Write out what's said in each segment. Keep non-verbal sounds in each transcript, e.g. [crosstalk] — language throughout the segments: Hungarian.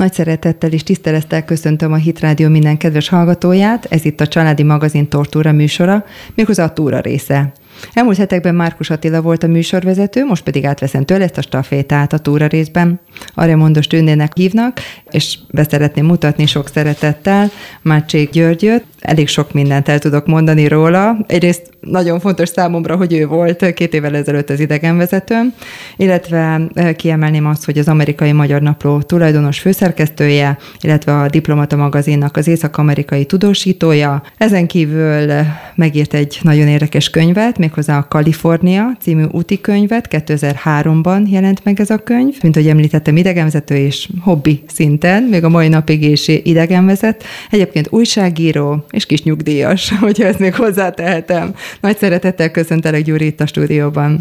Nagy szeretettel és tisztelettel köszöntöm a Hit Rádió minden kedves hallgatóját. Ez itt a Családi Magazin Tortúra műsora, méghozzá a túra része. Elmúlt hetekben Márkus Attila volt a műsorvezető, most pedig átveszem tőle ezt a stafétát a túra részben. Mondos Tündének hívnak, és be szeretném mutatni sok szeretettel Mácsék Györgyöt. Elég sok mindent el tudok mondani róla. Egyrészt nagyon fontos számomra, hogy ő volt két évvel ezelőtt az idegenvezetőm, illetve eh, kiemelném azt, hogy az amerikai Magyar Napló tulajdonos főszerkesztője, illetve a Diplomata magazinnak az észak-amerikai tudósítója. Ezen kívül eh, megírt egy nagyon érdekes könyvet, méghozzá a Kalifornia című úti könyvet, 2003-ban jelent meg ez a könyv. Mint ahogy említettem, idegenvezető és hobbi szinten, még a mai napig is idegenvezet. Egyébként újságíró és kis nyugdíjas, [laughs] hogyha ezt még hozzátehetem. Nagy szeretettel köszöntelek Gyuri itt a stúdióban.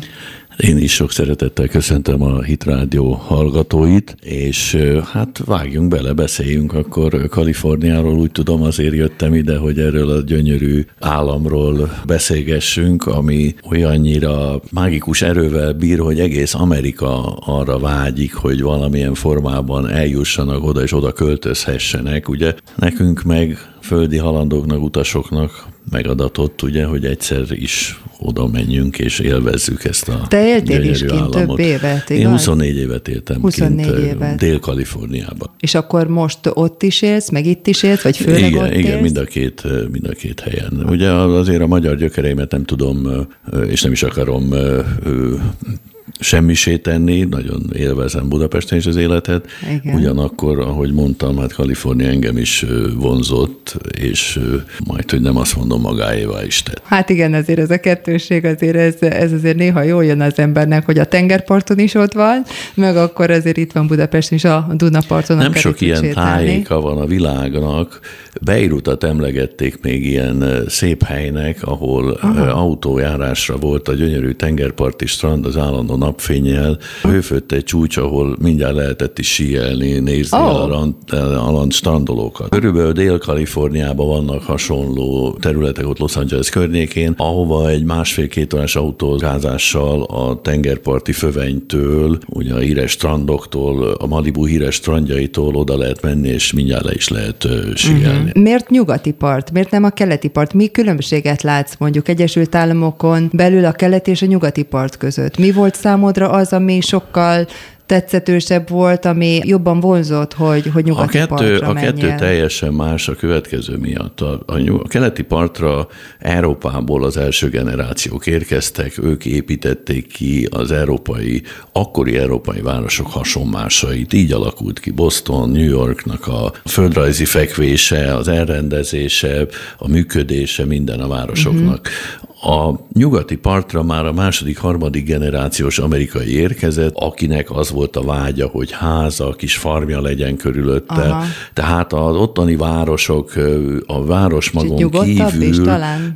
Én is sok szeretettel köszöntöm a Hit Rádió hallgatóit, és hát vágjunk bele, beszéljünk akkor Kaliforniáról. Úgy tudom, azért jöttem ide, hogy erről a gyönyörű államról beszélgessünk, ami olyannyira mágikus erővel bír, hogy egész Amerika arra vágyik, hogy valamilyen formában eljussanak oda és oda költözhessenek. Ugye nekünk meg földi halandóknak, utasoknak megadatott, ugye, hogy egyszer is oda menjünk és élvezzük ezt a Te éltél is kint államot. több évet, igaz? Én 24 évet éltem 24 kint évet. Dél-Kaliforniában. És akkor most ott is élsz, meg itt is élsz, vagy főleg igen, ott Igen, élsz? mind a, két, mind a két helyen. Ugye azért a magyar gyökereimet nem tudom, és nem is akarom semmisé tenni, nagyon élvezem Budapesten is az életet. Igen. Ugyanakkor, ahogy mondtam, hát Kalifornia engem is vonzott, és majd, hogy nem azt mondom, magáévá is tett. Hát igen, azért ez a kettőség, azért ez, ez azért néha jól jön az embernek, hogy a tengerparton is ott van, meg akkor azért itt van Budapesten is a Dunaparton. Nem sok ilyen tájéka van a világnak. Beirutat emlegették még ilyen szép helynek, ahol Aha. autójárásra volt a gyönyörű tengerparti strand az állandó napfényjel. Hőfött egy csúcs, ahol mindjárt lehetett is síelni, nézni oh. a, rand, a rand strandolókat. Körülbelül Dél-Kaliforniában vannak hasonló területek ott Los Angeles környékén, ahova egy másfél-két órás autózázással a tengerparti fövenytől, ugye a híres strandoktól, a Malibu híres strandjaitól oda lehet menni, és mindjárt le is lehet síelni. Uh-huh. Miért nyugati part? Miért nem a keleti part? Mi különbséget látsz mondjuk Egyesült Államokon belül a keleti és a nyugati part között? Mi volt számodra az, ami sokkal tetszetősebb volt, ami jobban vonzott, hogy, hogy nyugati a kettő, partra A kettő teljesen más a következő miatt. A, a, a keleti partra Európából az első generációk érkeztek, ők építették ki az európai, akkori európai városok hasonmásait. Így alakult ki Boston, New Yorknak a földrajzi fekvése, az elrendezése, a működése minden a városoknak. Uh-huh. A nyugati partra már a második, harmadik generációs amerikai érkezett, akinek az volt a vágya, hogy háza, kis farmja legyen körülötte. Aha. Tehát az ottani városok, a város magon kívül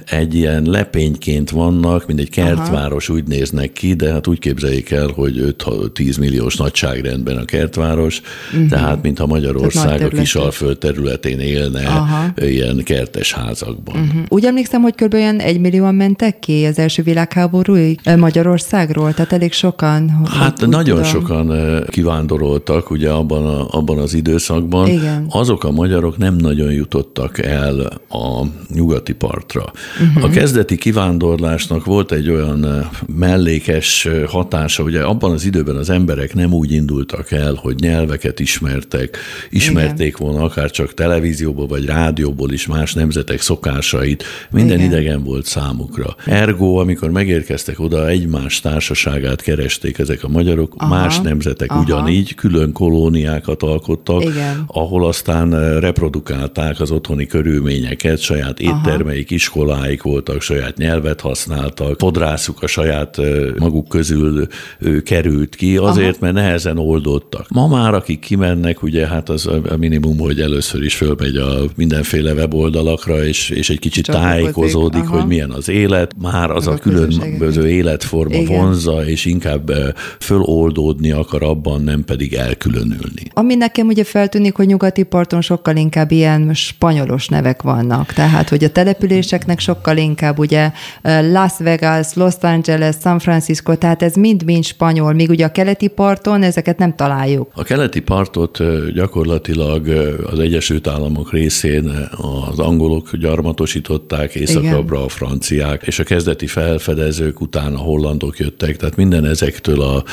egy ilyen lepényként vannak, mint egy kertváros Aha. úgy néznek ki, de hát úgy képzeljék el, hogy 5-10 milliós nagyságrendben a kertváros, uh-huh. tehát mintha Magyarország a Kisalföld területén élne Aha. ilyen kertes házakban. Uh-huh. Úgy emlékszem, hogy kb. olyan egy millióan mentek ki az első világháborúig Magyarországról? Tehát elég sokan? Hát nagyon tudom. sokan kivándoroltak ugye abban, a, abban az időszakban. Igen. Azok a magyarok nem nagyon jutottak el a nyugati partra. Uh-huh. A kezdeti kivándorlásnak volt egy olyan mellékes hatása, ugye abban az időben az emberek nem úgy indultak el, hogy nyelveket ismertek, ismerték Igen. volna akár csak televízióból vagy rádióból is más nemzetek szokásait, minden Igen. idegen volt számukra. Ergo, amikor megérkeztek oda, egymás társaságát keresték ezek a magyarok, Aha. más nemzetek Aha. ugyanígy, külön kolóniákat alkottak, Igen. ahol aztán eh, reprodukálták az otthoni körülményeket, saját éttermeik, Aha. iskoláik voltak, saját nyelvet használtak, fodrászuk a saját eh, maguk közül került ki, azért, Aha. mert nehezen oldottak. Ma már, akik kimennek, ugye hát az a minimum, hogy először is fölmegy a mindenféle weboldalakra, és, és egy kicsit tájékozódik, hogy milyen az élet, már az a, a különböző életforma Igen. vonza, és inkább föloldódni akar abban, nem pedig elkülönülni. Ami nekem ugye feltűnik, hogy nyugati parton sokkal inkább ilyen spanyolos nevek vannak, tehát hogy a településeknek sokkal inkább ugye Las Vegas, Los Angeles, San Francisco, tehát ez mind-mind spanyol, míg ugye a keleti parton ezeket nem találjuk. A keleti partot gyakorlatilag az Egyesült Államok részén az angolok gyarmatosították, északabbra a franciák, és a kezdeti felfedezők után a hollandok jöttek, tehát minden ezektől a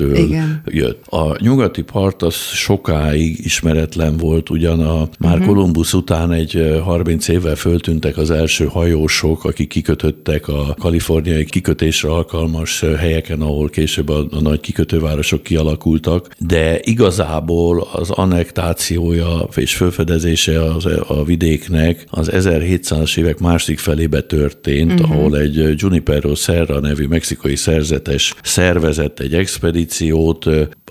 Igen. jött. A nyugati part az sokáig ismeretlen volt, ugyan a, már uh-huh. után egy 30 évvel föltűntek az első hajósok, akik kikötöttek a kaliforniai kikötésre alkalmas helyeken, ahol később a, a nagy kikötővárosok kialakultak, de igazából az annektációja és fölfedezése az, a vidéknek az 1700-as évek másik felébe történt, uh-huh. ahol egy Junipero Serra nevű mexikai szerzetes szervezett egy expedíciót,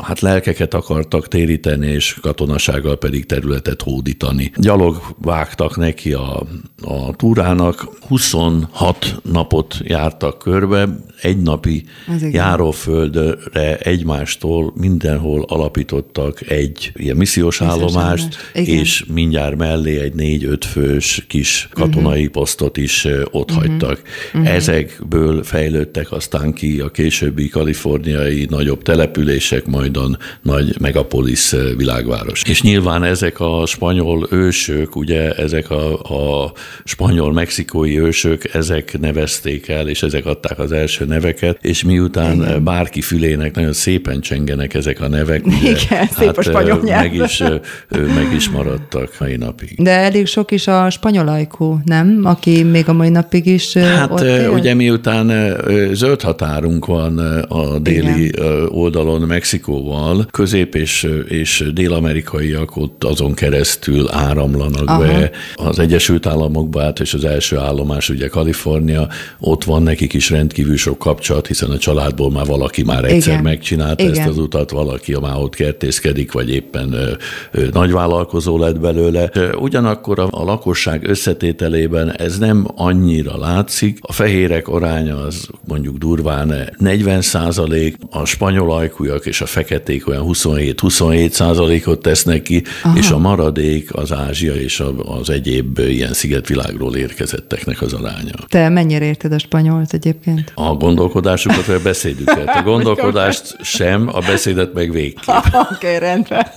hát lelkeket akartak téríteni, és katonasággal pedig területet hódítani. Gyalog vágtak neki a, a túrának, 26 napot jártak körbe, egy napi járóföldre egymástól mindenhol alapítottak egy ilyen missziós állomást, és mindjárt mellé egy négy-öt fős kis katonai uh-huh. posztot is ott uh-huh. hagytak. Uh-huh. Ezekből fejlődtek aztán ki a későbbi kaliforniai nagyobb települések, majd a nagy megapolis világváros. És nyilván ezek a spanyol ősök, ugye ezek a, a spanyol-mexikói ősök, ezek nevezték el, és ezek adták az első neveket, és miután Igen. bárki fülének nagyon szépen csengenek ezek a nevek, ugye, Igen, hát, szép a spanyol nyelv. meg is, meg is maradtak mai napig. De elég sok is a spanyol ajkú, nem? Aki még a mai napig is Hát ott él? ugye miután zöld határunk van a déli Igen. Oldalon Mexikóval, közép- és, és dél-amerikaiak ott azon keresztül áramlanak Aha. be az Egyesült Államokba át, és az első állomás ugye Kalifornia, ott van nekik is rendkívül sok kapcsolat, hiszen a családból már valaki már egyszer Igen. megcsinálta Igen. ezt az utat, valaki már ott kertészkedik, vagy éppen ö, ö, nagyvállalkozó lett belőle. Ugyanakkor a, a lakosság összetételében ez nem annyira látszik. A fehérek aránya az mondjuk durván 40 százalék, a spanyol ajkúak és a feketék olyan 27-27 százalékot tesznek ki, Aha. és a maradék az Ázsia és az egyéb ilyen szigetvilágról érkezetteknek az aránya. Te mennyire érted a spanyolt egyébként? A gondolkodásukat, vagy a beszédüket. A [laughs] gondolkodást sem, a beszédet meg végképp. [laughs] Oké, okay, rendben.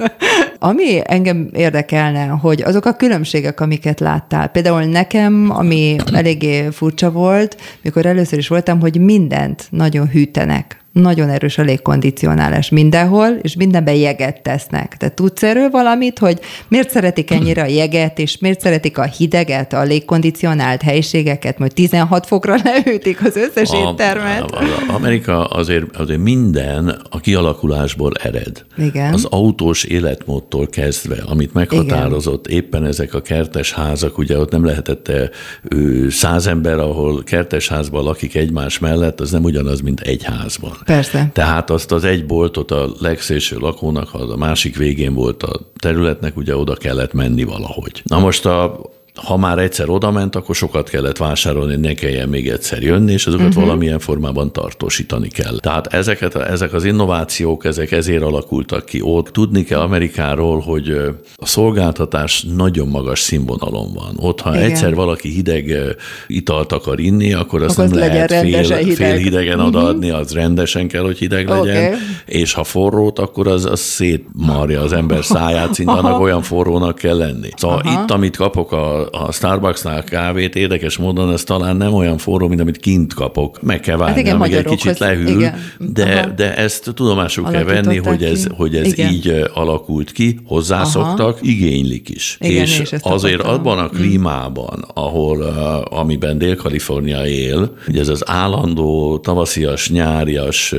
Ami engem érdekelne, hogy azok a különbségek, amiket láttál, például nekem, ami eléggé furcsa volt, mikor először is voltam, hogy mindent nagyon hűtenek nagyon erős a légkondicionálás mindenhol, és mindenben jeget tesznek. Te tudsz erről valamit, hogy miért szeretik ennyire a jeget, és miért szeretik a hideget, a légkondicionált helységeket, majd 16 fokra [laughs] leütik az összes a, éttermet? A, a, Amerika azért, azért minden a kialakulásból ered. Igen. Az autós életmódtól kezdve, amit meghatározott Igen. éppen ezek a kertes házak, ugye ott nem lehetett száz ember, ahol kertes házban lakik egymás mellett, az nem ugyanaz, mint egy házban. Persze. Tehát azt az egy boltot a legszélső lakónak, ha a másik végén volt a területnek, ugye oda kellett menni valahogy. Na most a ha már egyszer odament, akkor sokat kellett vásárolni, ne kelljen még egyszer jönni, és azokat uh-huh. valamilyen formában tartósítani kell. Tehát ezeket, ezek az innovációk, ezek ezért alakultak ki. Ott tudni kell Amerikáról, hogy a szolgáltatás nagyon magas színvonalon van. Ott, ha Igen. egyszer valaki hideg italt akar inni, akkor azt akkor nem lehet fél, hideg. fél hidegen uh-huh. odaadni, az rendesen kell, hogy hideg legyen, okay. és ha forrót, akkor az, az szétmarja az ember [laughs] száját, szinte annak olyan forrónak kell lenni. Szóval Aha. itt, amit kapok a a Starbucksnál kávét érdekes módon ez talán nem olyan forró, mint amit kint kapok. Meg kell várni, hát igen, amíg egy kicsit lehűl, igen. de, de ezt tudomásul kell venni, hogy ez, hogy ez így alakult ki, hozzászoktak, Aha. igénylik is. Igen, és, és azért abban a mm. klímában, ahol, amiben Dél-Kalifornia él, ugye ez az állandó tavaszias, nyárias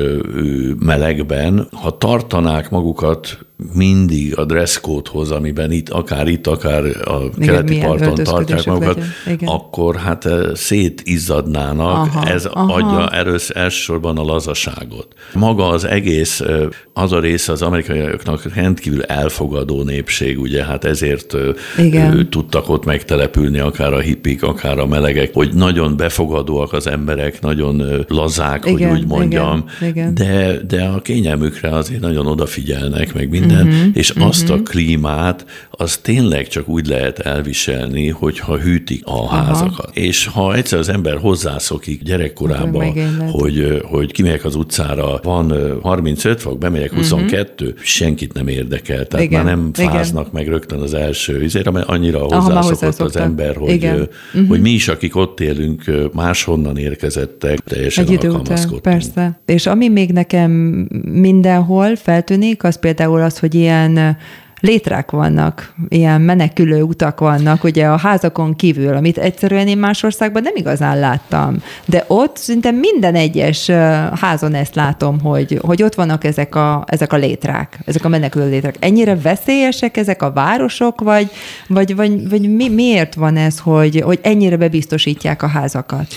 melegben, ha tartanák magukat mindig a dresscode-hoz, amiben itt, akár itt, akár a Igen, keleti parton tartják magukat, akkor hát szétizzadnának. Aha, Ez aha. adja erős elsősorban a lazaságot. Maga az egész, az a része az amerikaiaknak rendkívül elfogadó népség, ugye, hát ezért Igen. tudtak ott megtelepülni, akár a hippik, akár a melegek, hogy nagyon befogadóak az emberek, nagyon lazák, Igen, hogy úgy mondjam, Igen, Igen. De, de a kényelmükre azért nagyon odafigyelnek, meg minden, uh-huh, és uh-huh. azt a klímát, az tényleg csak úgy lehet elviselni, hogyha hűtik a Aha. házakat. És ha egyszer az ember hozzászokik gyerekkorában, hogy, hogy kimegyek az utcára, van 35 fok, bemegyek 22, uh-huh. senkit nem érdekel, tehát Igen. már nem fáznak Igen. meg rögtön az első izére, mert annyira hozzászokott az ember, hogy, Igen. Uh-huh. hogy mi is, akik ott élünk, máshonnan érkezettek, teljesen Egy idő után, persze. És ami még nekem mindenhol feltűnik, az például az, hogy ilyen létrák vannak, ilyen menekülő utak vannak, ugye a házakon kívül, amit egyszerűen én más országban nem igazán láttam. De ott szinte minden egyes házon ezt látom, hogy, hogy ott vannak ezek a, ezek a létrák, ezek a menekülő létrák. Ennyire veszélyesek ezek a városok, vagy, vagy, vagy, vagy mi, miért van ez, hogy, hogy ennyire bebiztosítják a házakat?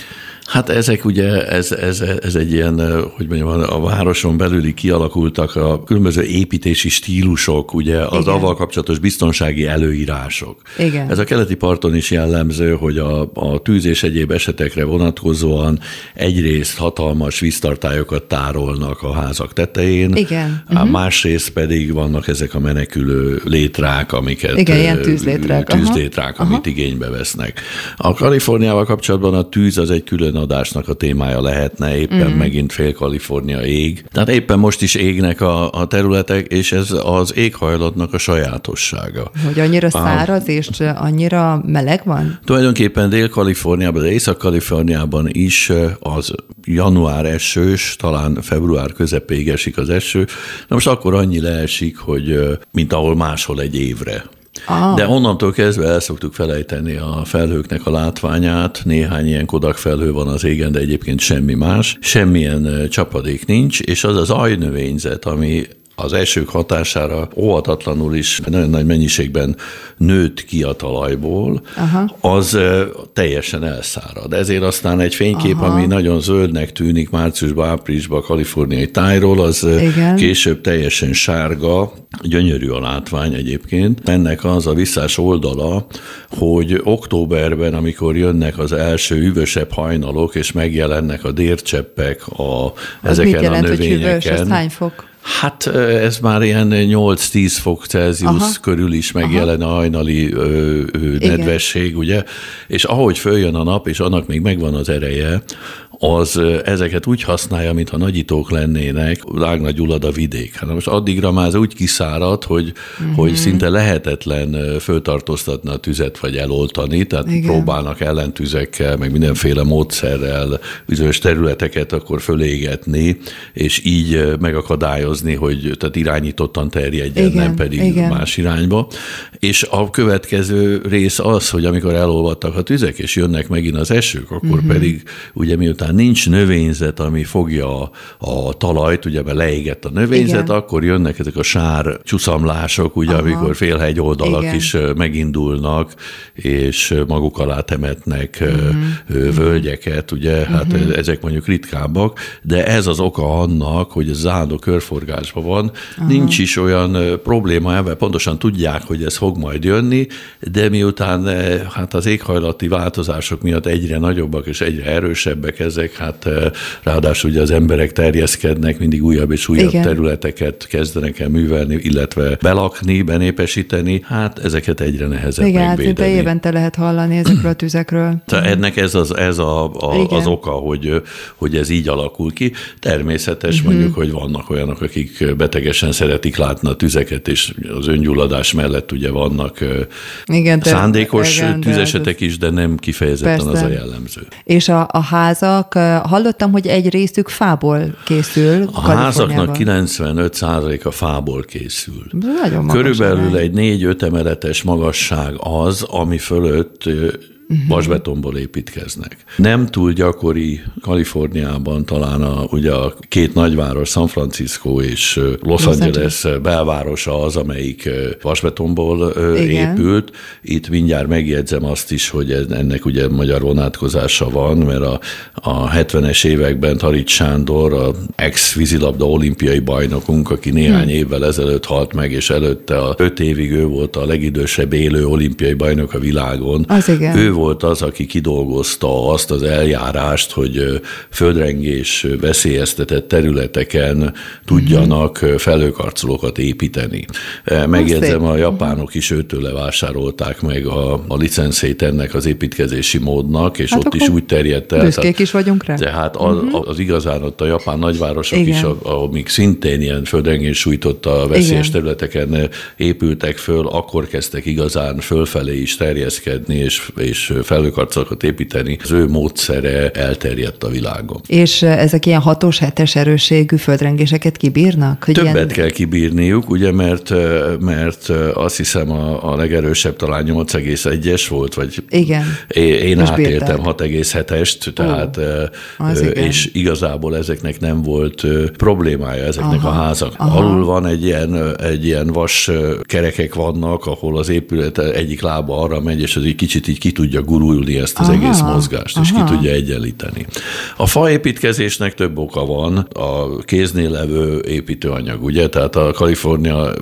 Hát ezek ugye, ez, ez, ez egy ilyen, hogy mondjam, a városon belüli kialakultak a különböző építési stílusok, ugye az Igen. avval kapcsolatos biztonsági előírások. Igen. Ez a keleti parton is jellemző, hogy a, a tűz és egyéb esetekre vonatkozóan egyrészt hatalmas víztartályokat tárolnak a házak tetején, Igen. Uh-huh. másrészt pedig vannak ezek a menekülő létrák, amiket... Igen, ilyen tűzlétrák. Tűzlétrák, Aha. amit Aha. igénybe vesznek. A Kaliforniával kapcsolatban a tűz az egy külön adásnak a témája lehetne, éppen mm. megint fél Kalifornia ég. Tehát éppen most is égnek a, a területek, és ez az éghajlatnak a sajátossága. Hogy annyira száraz és annyira meleg van? Tulajdonképpen Dél-Kaliforniában, Észak-Kaliforniában is az január esős, talán február közepéig esik az eső. Na most akkor annyi leesik, hogy mint ahol máshol egy évre. Ah. De onnantól kezdve el szoktuk felejteni a felhőknek a látványát. Néhány ilyen kodak felhő van az égen, de egyébként semmi más. Semmilyen csapadék nincs, és az az ajnövényzet, ami az esők hatására óhatatlanul is nagyon nagy mennyiségben nőtt ki a talajból, Aha. az teljesen elszárad. Ezért aztán egy fénykép, Aha. ami nagyon zöldnek tűnik márciusban, áprilisban a kaliforniai tájról, az Igen. később teljesen sárga, gyönyörű a látvány egyébként. Ennek az a visszás oldala, hogy októberben, amikor jönnek az első üvösebb hajnalok, és megjelennek a dércseppek a, ezeken mit jelent, a növényeken. Hogy hűvös, az hány fok? Hát ez már ilyen 8-10 fok Celsius Aha. körül is megjelen Aha. a hajnali ö, ö, nedvesség, ugye? És ahogy följön a nap, és annak még megvan az ereje, az ezeket úgy használja, mintha nagyítók lennének, lágna gyullad a vidék. Hát most addigra már ez úgy kiszárad, hogy, uh-huh. hogy szinte lehetetlen föltartóztatni a tüzet, vagy eloltani, tehát Igen. próbálnak ellentüzekkel, meg mindenféle módszerrel bizonyos területeket akkor fölégetni, és így megakadályozni, hogy tehát irányítottan terjedjen, Igen. nem pedig Igen. más irányba. És a következő rész az, hogy amikor elolvadtak a tüzek, és jönnek megint az esők, akkor uh-huh. pedig ugye miután miután nincs növényzet, ami fogja a, a talajt, ugye mert leégett a növényzet, Igen. akkor jönnek ezek a sár csúszamlások, ugye, Aha. amikor félhegy oldalak Igen. is megindulnak, és maguk alá temetnek uh-huh. völgyeket, ugye, hát uh-huh. ezek mondjuk ritkábbak, de ez az oka annak, hogy ez állandó körforgásban van. Aha. Nincs is olyan probléma ebben, pontosan tudják, hogy ez fog majd jönni, de miután hát az éghajlati változások miatt egyre nagyobbak és egyre erősebbek ez ezek, hát ráadásul ugye az emberek terjeszkednek, mindig újabb és újabb Igen. területeket kezdenek el művelni, illetve belakni, benépesíteni, hát ezeket egyre nehezebb Igen, hát megvédeni. Igen, évente lehet hallani ezekről a tüzekről. Tehát ennek ez az, ez a, a, az oka, hogy, hogy ez így alakul ki. Természetes uh-huh. mondjuk, hogy vannak olyanok, akik betegesen szeretik látni a tüzeket, és az öngyulladás mellett ugye vannak igen, szándékos igen, tüzesetek is, de nem kifejezetten Persze. az a jellemző. És a, a házak házak, hallottam, hogy egy részük fából készül. A házaknak 95%-a fából készül. Nagyon Körülbelül egy négy-öt emeletes magasság az, ami fölött. Vasbetonból építkeznek. Nem túl gyakori Kaliforniában talán a, ugye a két nagyváros, San Francisco és Los, Los Angeles, Angeles belvárosa az, amelyik vasbetonból Igen. épült. Itt mindjárt megjegyzem azt is, hogy ennek ugye magyar vonatkozása van, mert a, a 70-es években Tarit Sándor, a ex-vízilabda olimpiai bajnokunk, aki néhány hmm. évvel ezelőtt halt meg, és előtte a öt évig ő volt a legidősebb élő olimpiai bajnok a világon. Az igen. Ő volt az, aki kidolgozta azt az eljárást, hogy földrengés veszélyeztetett területeken tudjanak felőkarcolókat építeni. Megjegyzem, a japánok is őtől levásárolták meg a, a licenszét ennek az építkezési módnak, és hát ott is úgy terjedt el. Büszkék is vagyunk rá. Tehát az, uh-huh. az igazán ott a japán nagyvárosok Igen. is, amik szintén ilyen földrengés sújtotta veszélyes Igen. területeken épültek föl, akkor kezdtek igazán fölfelé is terjeszkedni, és, és felőkarcokat építeni. Az ő módszere elterjedt a világon. És ezek ilyen hatos, hetes erősségű földrengéseket kibírnak? Hogy Többet ilyen... kell kibírniuk, ugye, mert, mert azt hiszem a, a legerősebb talán 8,1-es volt, vagy igen. én és átéltem 6,7-est, tehát Ó, és igazából ezeknek nem volt problémája ezeknek aha, a házak. Aha. Alul van egy ilyen, egy ilyen vas kerekek vannak, ahol az épület egyik lába arra megy, és az egy kicsit így ki tudja gurulni ezt az aha, egész mozgást, aha. és ki tudja egyenlíteni. A faépítkezésnek több oka van, a kéznél levő építőanyag, ugye? Tehát a Kalifornia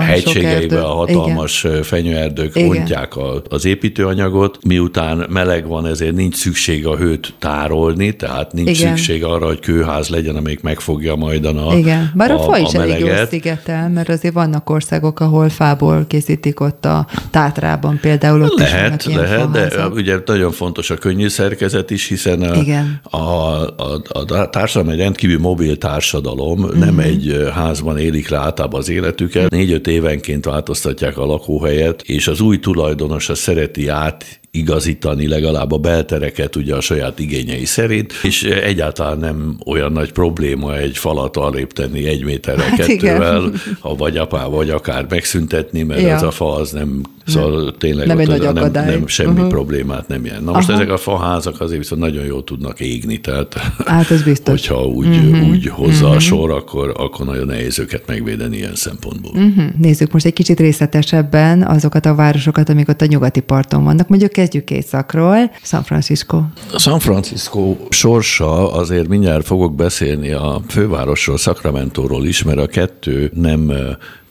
hegységeiben a hatalmas Igen. fenyőerdők Igen. ontják az építőanyagot, miután meleg van, ezért nincs szükség a hőt tárolni, tehát nincs Igen. szükség arra, hogy kőház legyen, amelyik megfogja majd a Igen, bár a, a fa is a elég jól szigetel, mert azért vannak országok, ahol fából készítik ott a Tátrában például. Ott lehet, is lehet, de ugye nagyon fontos a könnyű szerkezet is, hiszen a, Igen. a, a, a társadalom egy rendkívül mobil társadalom, uh-huh. nem egy házban élik le általában az életüket, négy-öt évenként változtatják a lakóhelyet, és az új tulajdonos a szereti át igazítani legalább a beltereket ugye a saját igényei szerint, és egyáltalán nem olyan nagy probléma egy falat arrébb tenni egy méterre hát kettővel, igen. ha vagy apá, vagy akár megszüntetni, mert ja. ez a fa az nem, szóval nem. tényleg nem, ott, nem, nem semmi uh-huh. problémát nem ilyen. Na most Aha. ezek a faházak azért viszont nagyon jól tudnak égni, tehát hát ez biztos. hogyha úgy, uh-huh. úgy hozza uh-huh. a sor, akkor, akkor nagyon nehéz őket megvédeni ilyen szempontból. Uh-huh. Nézzük most egy kicsit részletesebben azokat a városokat, amik ott a nyugati parton vannak. Mondjuk kezdjük északról, San Francisco. San Francisco sorsa, azért mindjárt fogok beszélni a fővárosról, Sacramento-ról is, mert a kettő nem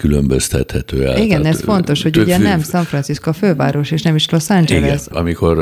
különböztethető el. Igen, Tehát ez fontos, hogy ugye nem San Francisco főváros, és nem is Los Angeles. Igen, amikor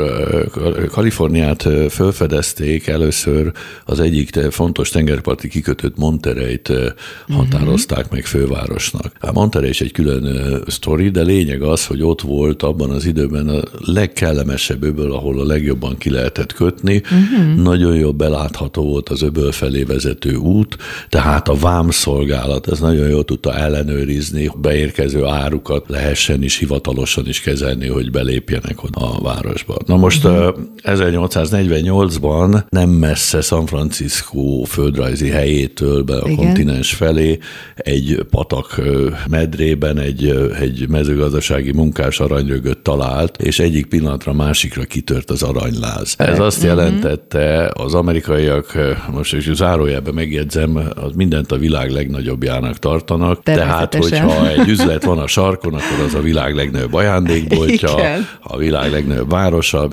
Kaliforniát felfedezték, először az egyik fontos tengerparti kikötőt Monterey-t mhm. határozták uh-huh. meg fővárosnak. A Monterey is egy külön sztori, de lényeg az, hogy ott volt abban az időben a legkellemesebb öböl, ahol a legjobban ki lehetett kötni. Uh-huh. Nagyon jó belátható volt az öböl felé vezető út, tehát a vámszolgálat, ez nagyon jól tudta ellenőrizni ellenőrizni, beérkező árukat lehessen is hivatalosan is kezelni, hogy belépjenek a városba. Na most. Mhm. 1848-ban nem messze San Francisco földrajzi helyétől be a Igen. kontinens felé egy patak medrében egy, egy mezőgazdasági munkás aranyrögöt talált, és egyik pillanatra másikra kitört az aranyláz. Ez azt uh-huh. jelentette, az amerikaiak, most is zárójelben megjegyzem, az mindent a világ legnagyobbjának tartanak, tehát ha egy üzlet van a sarkon, akkor az a világ legnagyobb ajándékboltja, Igen. a világ legnagyobb városa.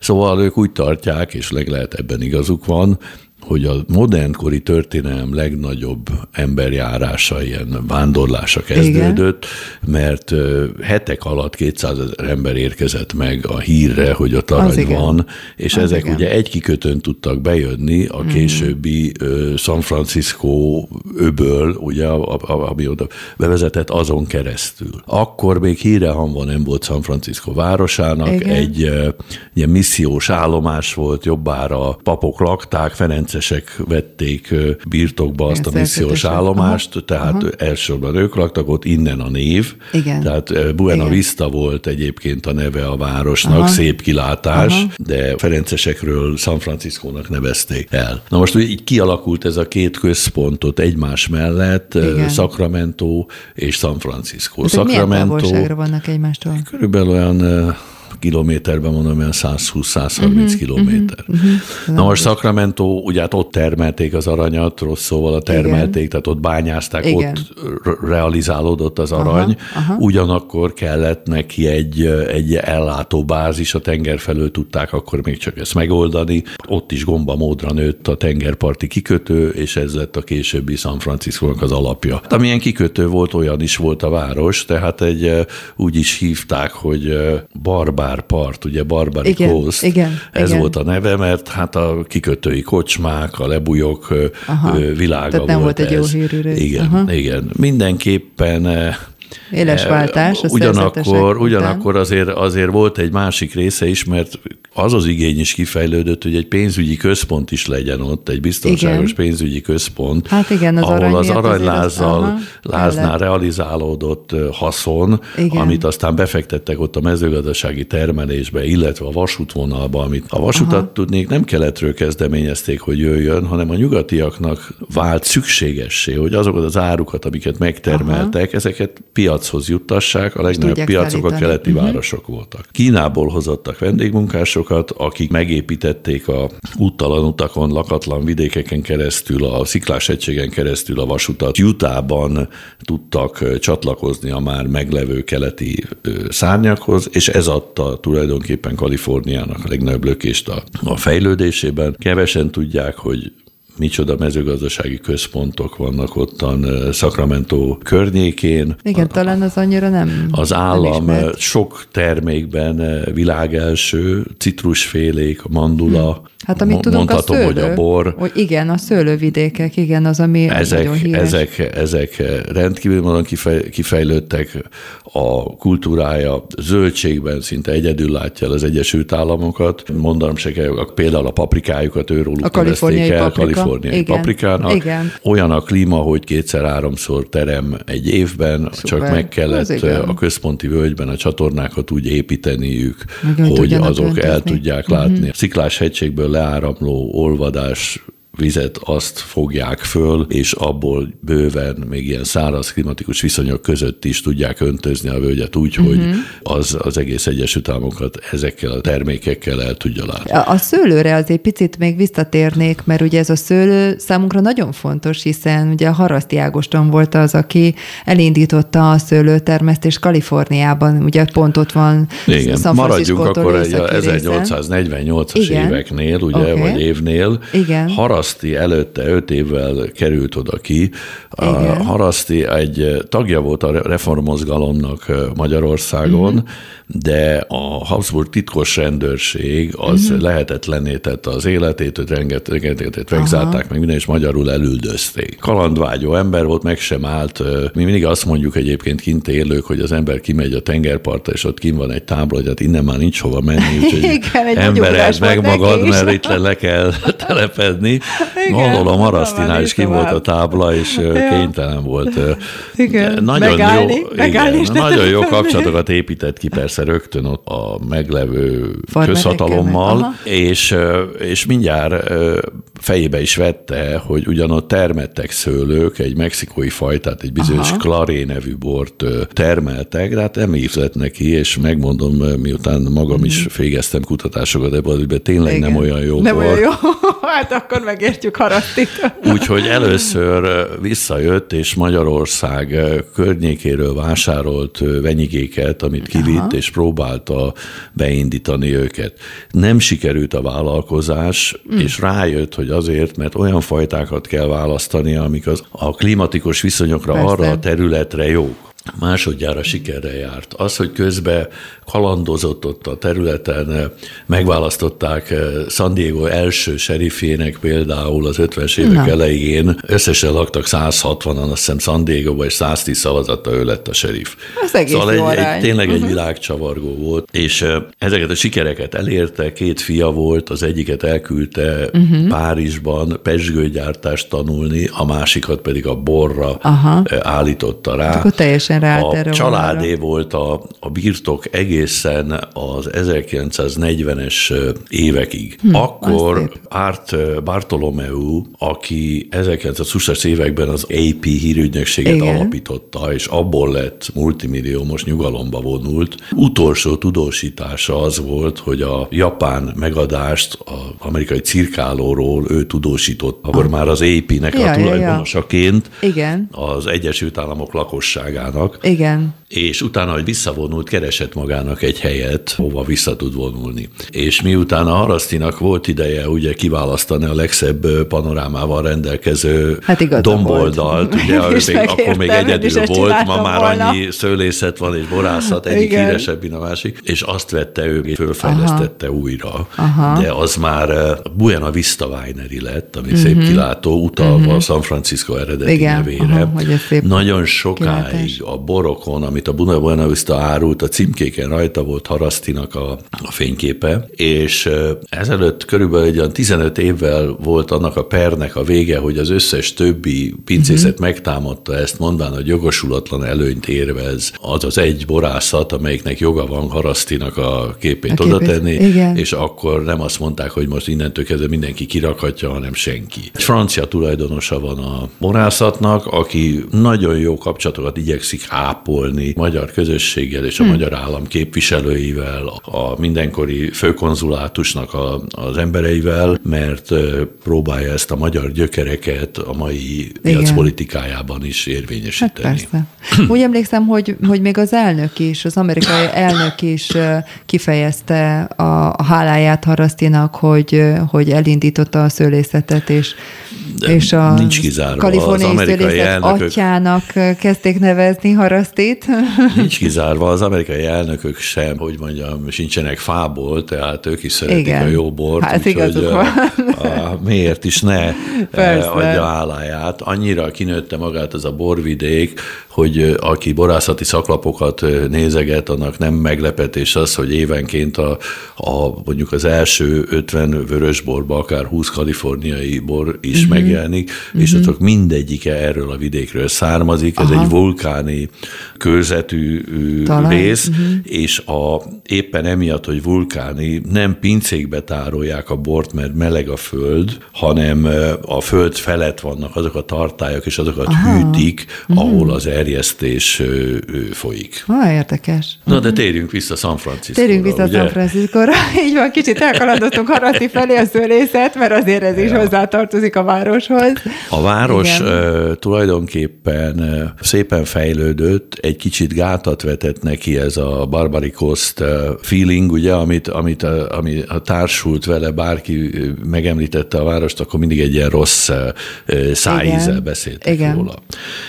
Szóval ők úgy tartják, és leg lehet ebben igazuk van, hogy a modernkori történelem legnagyobb emberjárása, ilyen vándorlása kezdődött, Igen. mert hetek alatt 200 ezer ember érkezett meg a hírre, hogy ott arany van, és az ezek igen. ugye egy kikötőn tudtak bejönni, a mhm. későbbi mm. San Francisco öböl, ugye, ami oda bevezetett azon keresztül. Akkor még híre hanva nem volt San Francisco városának, igen. egy ilyen missziós állomás volt, jobbára papok lakták, Ferenc ferencesek vették birtokba azt a missziós állomást, aha, tehát aha. elsősorban ők laktak ott, innen a név. Igen. Tehát Buena Igen. Vista volt egyébként a neve a városnak, aha. szép kilátás, aha. de ferencesekről San Francisco-nak nevezték el. Na most így kialakult ez a két központot egymás mellett, Igen. Sacramento és San Francisco. Ez Sacramento. Milyen vannak egymástól? Körülbelül olyan kilométerben mondom, olyan 120-130 uh-huh, kilométer. Uh-huh, uh-huh. Na most Sacramento, ugye hát ott termelték az aranyat, rossz szóval a termelték, Igen. tehát ott bányázták, Igen. ott realizálódott az arany, aha, aha. ugyanakkor kellett neki egy, egy ellátó bázis, a tenger felől tudták akkor még csak ezt megoldani. Ott is gomba módra nőtt a tengerparti kikötő, és ez lett a későbbi San francisco az alapja. Amilyen kikötő volt, olyan is volt a város, tehát egy úgy is hívták, hogy barbár part, ugye barbari igen, coast. Igen, ez igen. volt a neve, mert hát a kikötői kocsmák, a lebujok Aha, világa tehát nem volt, volt egy ez. jó hírű rész. Igen, Aha. igen. Mindenképpen Éles váltás. A ugyanakkor, ugyanakkor azért, azért volt egy másik része is, mert az az igény is kifejlődött, hogy egy pénzügyi központ is legyen ott, egy biztonságos igen. pénzügyi központ, hát igen, az ahol az aranylázzal láznál realizálódott haszon, igen. amit aztán befektettek ott a mezőgazdasági termelésbe, illetve a vasútvonalba, amit a vasutat aha. tudnék nem keletről kezdeményezték, hogy jöjjön, hanem a nyugatiaknak vált szükségessé, hogy azokat az árukat, amiket megtermeltek, aha. ezeket piachoz juttassák, a legnagyobb piacok a keleti uh-huh. városok voltak. Kínából hozottak vendégmunkásokat, akik megépítették a úttalan utakon, lakatlan vidékeken keresztül, a sziklás egységen keresztül a vasutat. Jutában tudtak csatlakozni a már meglevő keleti szárnyakhoz, és ez adta tulajdonképpen Kaliforniának a legnagyobb lökést a, a fejlődésében. Kevesen tudják, hogy micsoda mezőgazdasági központok vannak ottan Sacramento környékén. Igen, a, talán az annyira nem Az állam nem sok termékben világelső, citrusfélék, mandula, hmm. Hát amit tudunk, Mondhatom, a szőlő. hogy a bor. Hogy igen, a szőlővidékek, igen, az, ami ezek, nagyon híres. Ezek, ezek rendkívül módon kifejlődtek, a kultúrája zöldségben szinte egyedül látja az Egyesült Államokat. Mondanom se kell, például a paprikájukat őróluk a kaliforniai el, paprika. Kaliforniai igen. paprikának. Igen. Olyan a klíma, hogy kétszer-háromszor terem egy évben, Szuper. csak meg kellett a központi völgyben a csatornákat úgy építeniük, igen, hogy azok öntözni. el tudják látni. Uh-huh. Sziklás hegységből leáramló olvadás vizet azt fogják föl, és abból bőven még ilyen száraz klimatikus viszonyok között is tudják öntözni a völgyet úgy, uh-huh. hogy mhm. az, az egész Egyesült Államokat ezekkel a termékekkel el tudja látni. A, a szőlőre azért picit még visszatérnék, mert ugye ez a szőlő számunkra nagyon fontos, hiszen ugye a Haraszti Ágoston volt az, aki elindította a szőlőtermesztést Kaliforniában, ugye pont ott van Igen, maradjunk akkor egy 1848-as éveknél, ugye, okay. vagy évnél. Igen. Haraszti Haraszti előtte öt évvel került oda ki. A Haraszti egy tagja volt a reformmozgalomnak Magyarországon, uh-huh de a Habsburg titkos rendőrség az uh-huh. lehetetlené tette az életét, hogy rengeteget megzárták, meg minden, és magyarul elüldözték. Kalandvágyó ember volt, meg sem állt. Mi mindig azt mondjuk egyébként kint élők, hogy az ember kimegy a tengerpartra, és ott kint van egy tábla, hogy hát innen már nincs hova menni, [laughs] úgyhogy embered meg magad, mert itt le, kell [laughs] telepedni. Gondolom Arasztinál is ki volt a tábla, és ja. kénytelen volt. Igen, nagyon megállni, jó, megállni igen, nagyon jó [laughs] kapcsolatokat épített ki persze persze rögtön ott a meglevő közhatalommal, és, és mindjárt fejébe is vette, hogy ugyanott termettek szőlők, egy mexikói fajtát, egy bizonyos Aha. Claré nevű bort termeltek, de hát nem ízlett neki, és megmondom, miután magam is végeztem mhm. kutatásokat ebben, de tényleg Igen. nem olyan jó Nem bor. olyan jó, [laughs] hát akkor megértjük harasztit. [laughs] Úgyhogy először visszajött, és Magyarország környékéről vásárolt venyigéket, amit kivitt, Aha. és próbálta beindítani őket. Nem sikerült a vállalkozás, mm. és rájött, hogy azért, mert olyan fajtákat kell választani, amik az, a klimatikus viszonyokra Persze. arra a területre jók másodjára sikerre járt. Az, hogy közben kalandozott ott a területen, megválasztották eh, San Diego első serifének például az 50-es évek Na. elején, összesen laktak 160-an, azt hiszem San Diego-ba, és 110 szavazata ő lett a serif. Ez egész szóval egy, egy, tényleg uh-huh. egy világcsavargó volt, és eh, ezeket a sikereket elérte, két fia volt, az egyiket elküldte uh-huh. Párizsban pesgőgyártást tanulni, a másikat pedig a borra Aha. Eh, állította rá. Akkor teljesen teljesen ráállt a erre családé vonalra. volt a, a birtok egészen az 1940-es évekig. Hm, Akkor Art Bartolomeu, aki 1920-as években az AP hírügynökséget Igen. alapította, és abból lett multimilliómos nyugalomba vonult, utolsó tudósítása az volt, hogy a japán megadást az amerikai cirkálóról ő tudósított, akkor már az AP-nek ja, a tulajdonosaként ja, ja. Igen. az Egyesült Államok lakosságának. Igen és utána, hogy visszavonult, keresett magának egy helyet, hova vissza tud vonulni. És miután a Harasztinak volt ideje ugye kiválasztani a legszebb panorámával rendelkező hát domboldalt, ugye [laughs] még, akkor még egyedül volt, ma már volna. annyi szőlészet van és borászat, egyik Igen. híresebb, mint a másik, és azt vette ő, fölfejlesztette Aha. újra. Aha. De az már Buena Vista Winery lett, ami uh-huh. szép kilátó, utalva uh-huh. San Francisco eredeti Igen. nevére. Aha, Nagyon sokáig kilátás. a borokon, amit amit a Buena Vista árult, a címkéken rajta volt Harasztinak a, a fényképe, és ezelőtt körülbelül egy olyan 15 évvel volt annak a pernek a vége, hogy az összes többi pincészet uh-huh. megtámadta ezt, mondván, hogy jogosulatlan előnyt érvez az az egy borászat, amelyiknek joga van Harasztinak a képét a oda tenni, és akkor nem azt mondták, hogy most innentől kezdve mindenki kirakhatja, hanem senki. Egy francia tulajdonosa van a borászatnak, aki nagyon jó kapcsolatokat igyekszik ápolni magyar közösséggel és a hmm. magyar állam képviselőivel, a mindenkori főkonzulátusnak a, az embereivel, mert próbálja ezt a magyar gyökereket a mai piacpolitikájában is érvényesíteni. Hát persze. Úgy emlékszem, hogy, hogy még az elnök is, az amerikai elnök is kifejezte a, a háláját Harasztinak, hogy, hogy elindította a szőlészetet, és, és a nincs kizárva. kaliforniai elnökök... atyának kezdték nevezni Harasztit. [laughs] Nincs kizárva, az amerikai elnökök sem, hogy mondjam, sincsenek fából, tehát ők is szeretik Igen. a jó bort, hát úgyhogy a, a, miért is ne Persze. adja álláját. Annyira kinőtte magát az a borvidék, hogy aki borászati szaklapokat nézeget, annak nem meglepetés az, hogy évenként a, a mondjuk az első 50 vörösborba akár 20 kaliforniai bor is uh-huh. Megjelenik, uh-huh. és azok mindegyike erről a vidékről származik. Ez Aha. egy vulkáni körzetű Talán. rész, uh-huh. és a, éppen emiatt, hogy vulkáni, nem pincékbe tárolják a bort, mert meleg a föld, hanem a föld felett vannak azok a tartályok, és azokat Aha. hűtik, ahol az er terjesztés folyik. Ah, érdekes. Na, de térjünk vissza San Francisco. Térjünk vissza ugye? San Francisco-ra. [laughs] Így van, kicsit elkalandoztunk Harati felé a szőlészet, mert azért ez is ja. hozzátartozik a városhoz. A város Igen. tulajdonképpen szépen fejlődött, egy kicsit gátat vetett neki ez a Barbary Coast feeling, ugye, amit, amit a, ami a társult vele, bárki megemlítette a várost, akkor mindig egy ilyen rossz szájízzel beszéltek Igen. róla.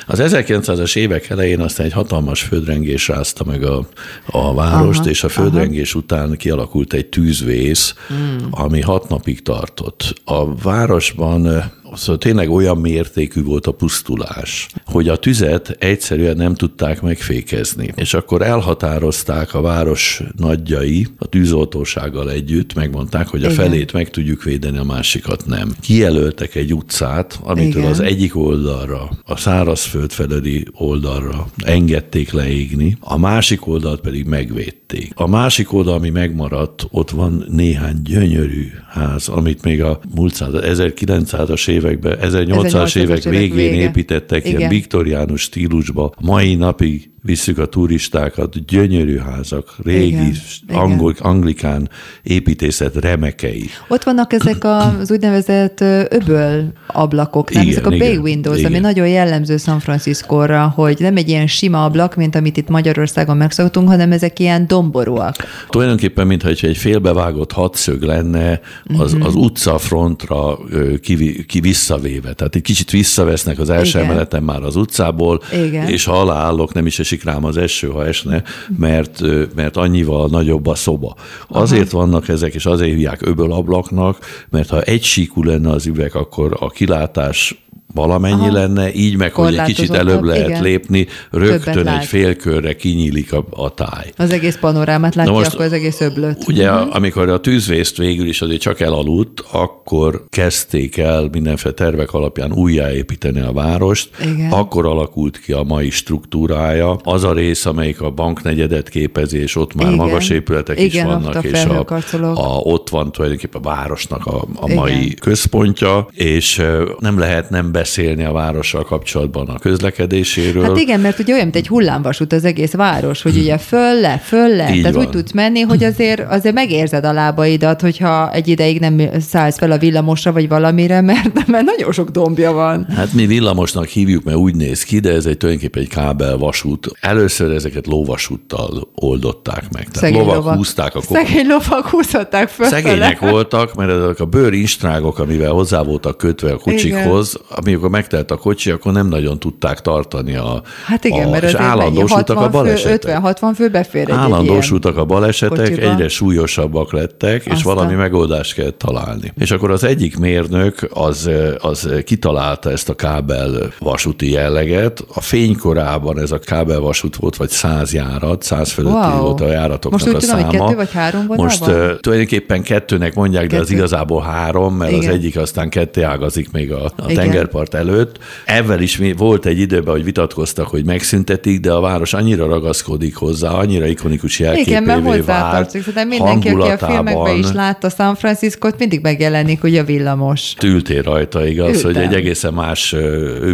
Az 1900-as évek elején aztán egy hatalmas földrengés rázta meg a, a várost, aha, és a földrengés aha. után kialakult egy tűzvész, hmm. ami hat napig tartott. A városban Szóval tényleg olyan mértékű volt a pusztulás, hogy a tüzet egyszerűen nem tudták megfékezni. És akkor elhatározták a város nagyjai a tűzoltósággal együtt, megmondták, hogy a Igen. felét meg tudjuk védeni, a másikat nem. Kijelöltek egy utcát, amitől Igen. az egyik oldalra, a szárazföld feledi oldalra engedték leégni, a másik oldalt pedig megvédték. A másik oldal, ami megmaradt, ott van néhány gyönyörű ház, amit még a múlt század, 1900-as években, 1800-as évek végén vége. építettek Igen. ilyen viktoriánus stílusba. Mai napig visszük a turistákat, gyönyörű házak, régi, Igen, angol, anglikán építészet remekei. Ott vannak ezek az úgynevezett öböl ablakok, nem? Igen, ezek a igen, bay windows, igen. ami nagyon jellemző San Francisco-ra, hogy nem egy ilyen sima ablak, mint amit itt Magyarországon megszoktunk, hanem ezek ilyen domborúak. Tulajdonképpen, mintha egy félbevágott hatszög lenne az, uh-huh. az utcafrontra ki, ki visszavéve. Tehát egy kicsit visszavesznek az első emeleten már az utcából, igen. és ha aláállok, nem is esik esik rám az eső, ha esne, mert, mert annyival nagyobb a szoba. Azért Aha. vannak ezek, és azért hívják öbölablaknak, mert ha egy síkú lenne az üveg, akkor a kilátás valamennyi Aha. lenne, így meg, hogy egy kicsit előbb lehet igen. lépni, rögtön egy félkörre kinyílik a, a táj. Az egész panorámát látja, most, akkor az egész öblöt. Ugye, uh-huh. amikor a tűzvészt végül is azért csak elaludt, akkor kezdték el mindenféle tervek alapján újjáépíteni a várost, igen. akkor alakult ki a mai struktúrája. Az a rész, amelyik a banknegyedet képezi, és ott már Igen. magas épületek Igen, is vannak, és a, a, ott van tulajdonképpen a városnak a, a mai központja, és nem lehet nem beszélni a várossal kapcsolatban a közlekedéséről. Hát igen, mert ugye olyan, mint egy hullámvasút az egész város, hogy ugye föl le, föl le, Így tehát van. úgy tudsz menni, hogy azért, azért megérzed a lábaidat, hogyha egy ideig nem szállsz fel a villamosra vagy valamire, mert, mert nagyon sok dombja van. Hát mi villamosnak hívjuk, mert úgy néz ki, de ez egy tulajdonképpen egy kábel vasút. Először ezeket lóvasúttal oldották meg. Tehát Szegény lovak, lovak húzták a kokot. Szegény lovak húzhatták föl. Szegények voltak, mert ezek a bőrinstrágok, amivel hozzá voltak kötve a kocsikhoz, amikor megtelt a kocsi, akkor nem nagyon tudták tartani a Hát igen, a, mert és állandósultak a balesetek. 50-60 fő befér egy Állandósultak a balesetek, kocsiba. egyre súlyosabbak lettek, Aztán. és valami megoldást kell találni. És akkor az egyik mérnök az, az kitalálta ezt a kábel vasúti jelleget. A fénykorában ez a kábel vasút volt, vagy száz járat, száz fölötti wow. volt a járatoknak Most úgy a tudom, száma. Hogy kettő vagy három Most uh, tulajdonképpen kettőnek mondják, kettő. de az igazából három, mert Igen. az egyik aztán ketté ágazik még a, a tengerpart előtt. Ezzel is volt egy időben, hogy vitatkoztak, hogy megszüntetik, de a város annyira ragaszkodik hozzá, annyira ikonikus jelképévé Igen, mert vált. De mindenki, aki a filmekben is látta San Francisco-t, mindig megjelenik, hogy a villamos. Ültél rajta, igaz, Ültem. hogy egy egészen más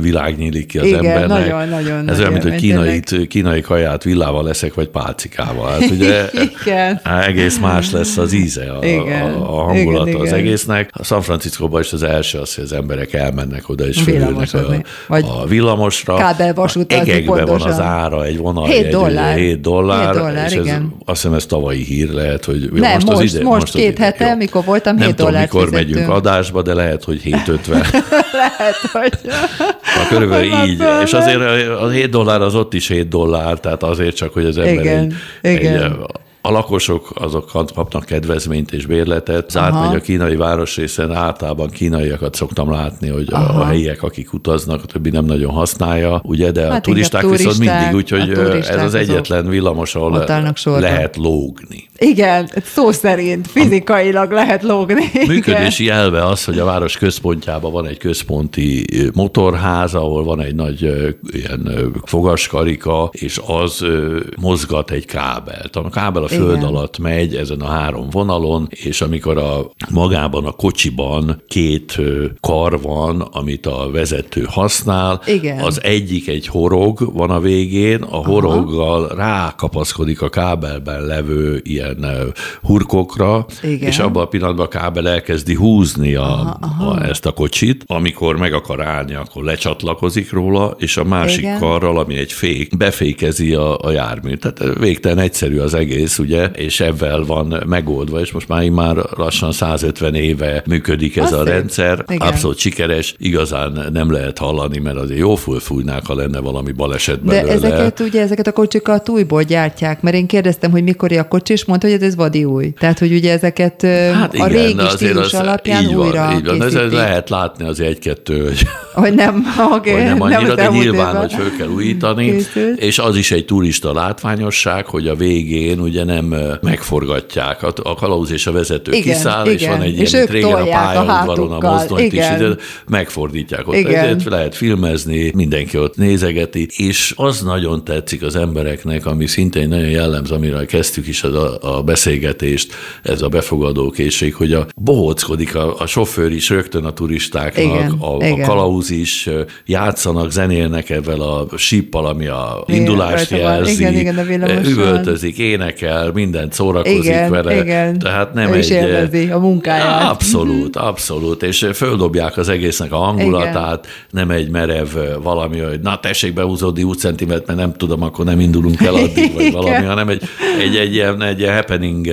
világ nyílik ki az Igen, embernek. Nagyon, nagyon, Ez olyan, mint hogy kínai, kínai kaját villával leszek, vagy pálcikával. Hát ugye [laughs] igen. egész más lesz az íze, a, igen. a, a hangulata igen, az igen. egésznek. A San Francisco-ban is az első az, hogy az emberek elmennek oda, és fölülnek a, vagy a villamosra. Kábelvasút. Egekben van az ára, egy vonal. 7 dollár. 7 dollár. 7 dollár, és ez, igen. azt hiszem ez tavalyi hír lehet, hogy Nem, most, most, az ide, most, most két hete, jó. mikor voltam, 7 Nem tudom, mikor fizettünk. megyünk adásba, de lehet, hogy 7.50. [laughs] lehet, hogy... Na, körülbelül így. És azért a 7 dollár az ott is 7 dollár, tehát azért csak, hogy az ember igen, egy, igen. egy a lakosok azok kapnak kedvezményt és bérletet. Az átmegy a kínai városrészen, általában kínaiakat szoktam látni, hogy a, a helyiek, akik utaznak, a többi nem nagyon használja, ugye, de hát a turisták, turisták viszont mindig, úgyhogy ez az egyetlen villamos, ahol lehet lógni. Igen, szó szerint fizikailag lehet lógni. Működési jelve az, hogy a város központjában van egy központi motorház, ahol van egy nagy ilyen fogaskarika, és az mozgat egy kábelt. A kábel a föld Igen. alatt megy ezen a három vonalon, és amikor a magában a kocsiban két kar van, amit a vezető használ, Igen. az egyik egy horog van a végén, a horoggal Aha. rákapaszkodik a kábelben levő ilyen hurkokra, Igen. és abban a pillanatban a kábel elkezdi húzni a, aha, aha. A, ezt a kocsit, amikor meg akar állni, akkor lecsatlakozik róla, és a másik Igen. karral, ami egy fék, befékezi a, a járműt. Tehát végtelen egyszerű az egész, ugye, és ebben van megoldva, és most már már lassan 150 éve működik ez Azt a rendszer. Igen. Abszolút sikeres, igazán nem lehet hallani, mert azért jó fújnák, ha lenne valami baleset belőle. De ezeket ugye, ezeket a kocsikat újból gyártják, mert én kérdeztem, hogy mikor a kocsi, és mondta, hogy ez vadi új. Tehát, hogy ugye ezeket hát igen, a régi stílus az, alapján így van, újra így van. Ez lehet látni azért egy-kettő, hogy, hogy nem, [laughs] okay, hogy nem annyira, nem de nyilván, hogy föl kell újítani, készült. és az is egy turista látványosság, hogy a végén ugye nem megforgatják. A kalauz és a vezető igen, kiszáll, igen. és van egy és ilyen, mint régen a pályaudvaron a mozdonyt is, ide, megfordítják ott. Igen. Lehet filmezni, mindenki ott nézegeti, és az nagyon tetszik az embereknek, ami szintén nagyon jellemző, amiről kezdtük is a, a beszélgetést, ez a befogadó készség, hogy a bohóckodik a, a sofőr is rögtön a turistáknak, igen, a, igen. a kalauz is, játszanak, zenélnek ezzel a síppal, ami a indulást jelzi, igen, igen, a üvöltözik, énekel, mindent szórakozik igen, vele. Igen. Tehát nem ő egy... élvezi a munkáját. Abszolút, abszolút, és földobják az egésznek a hangulatát, igen. nem egy merev valami, hogy na tessék behúzódni úgy centimet, mert nem tudom, akkor nem indulunk el addig, vagy [laughs] valami, hanem egy, egy, egy, ilyen, egy ilyen happening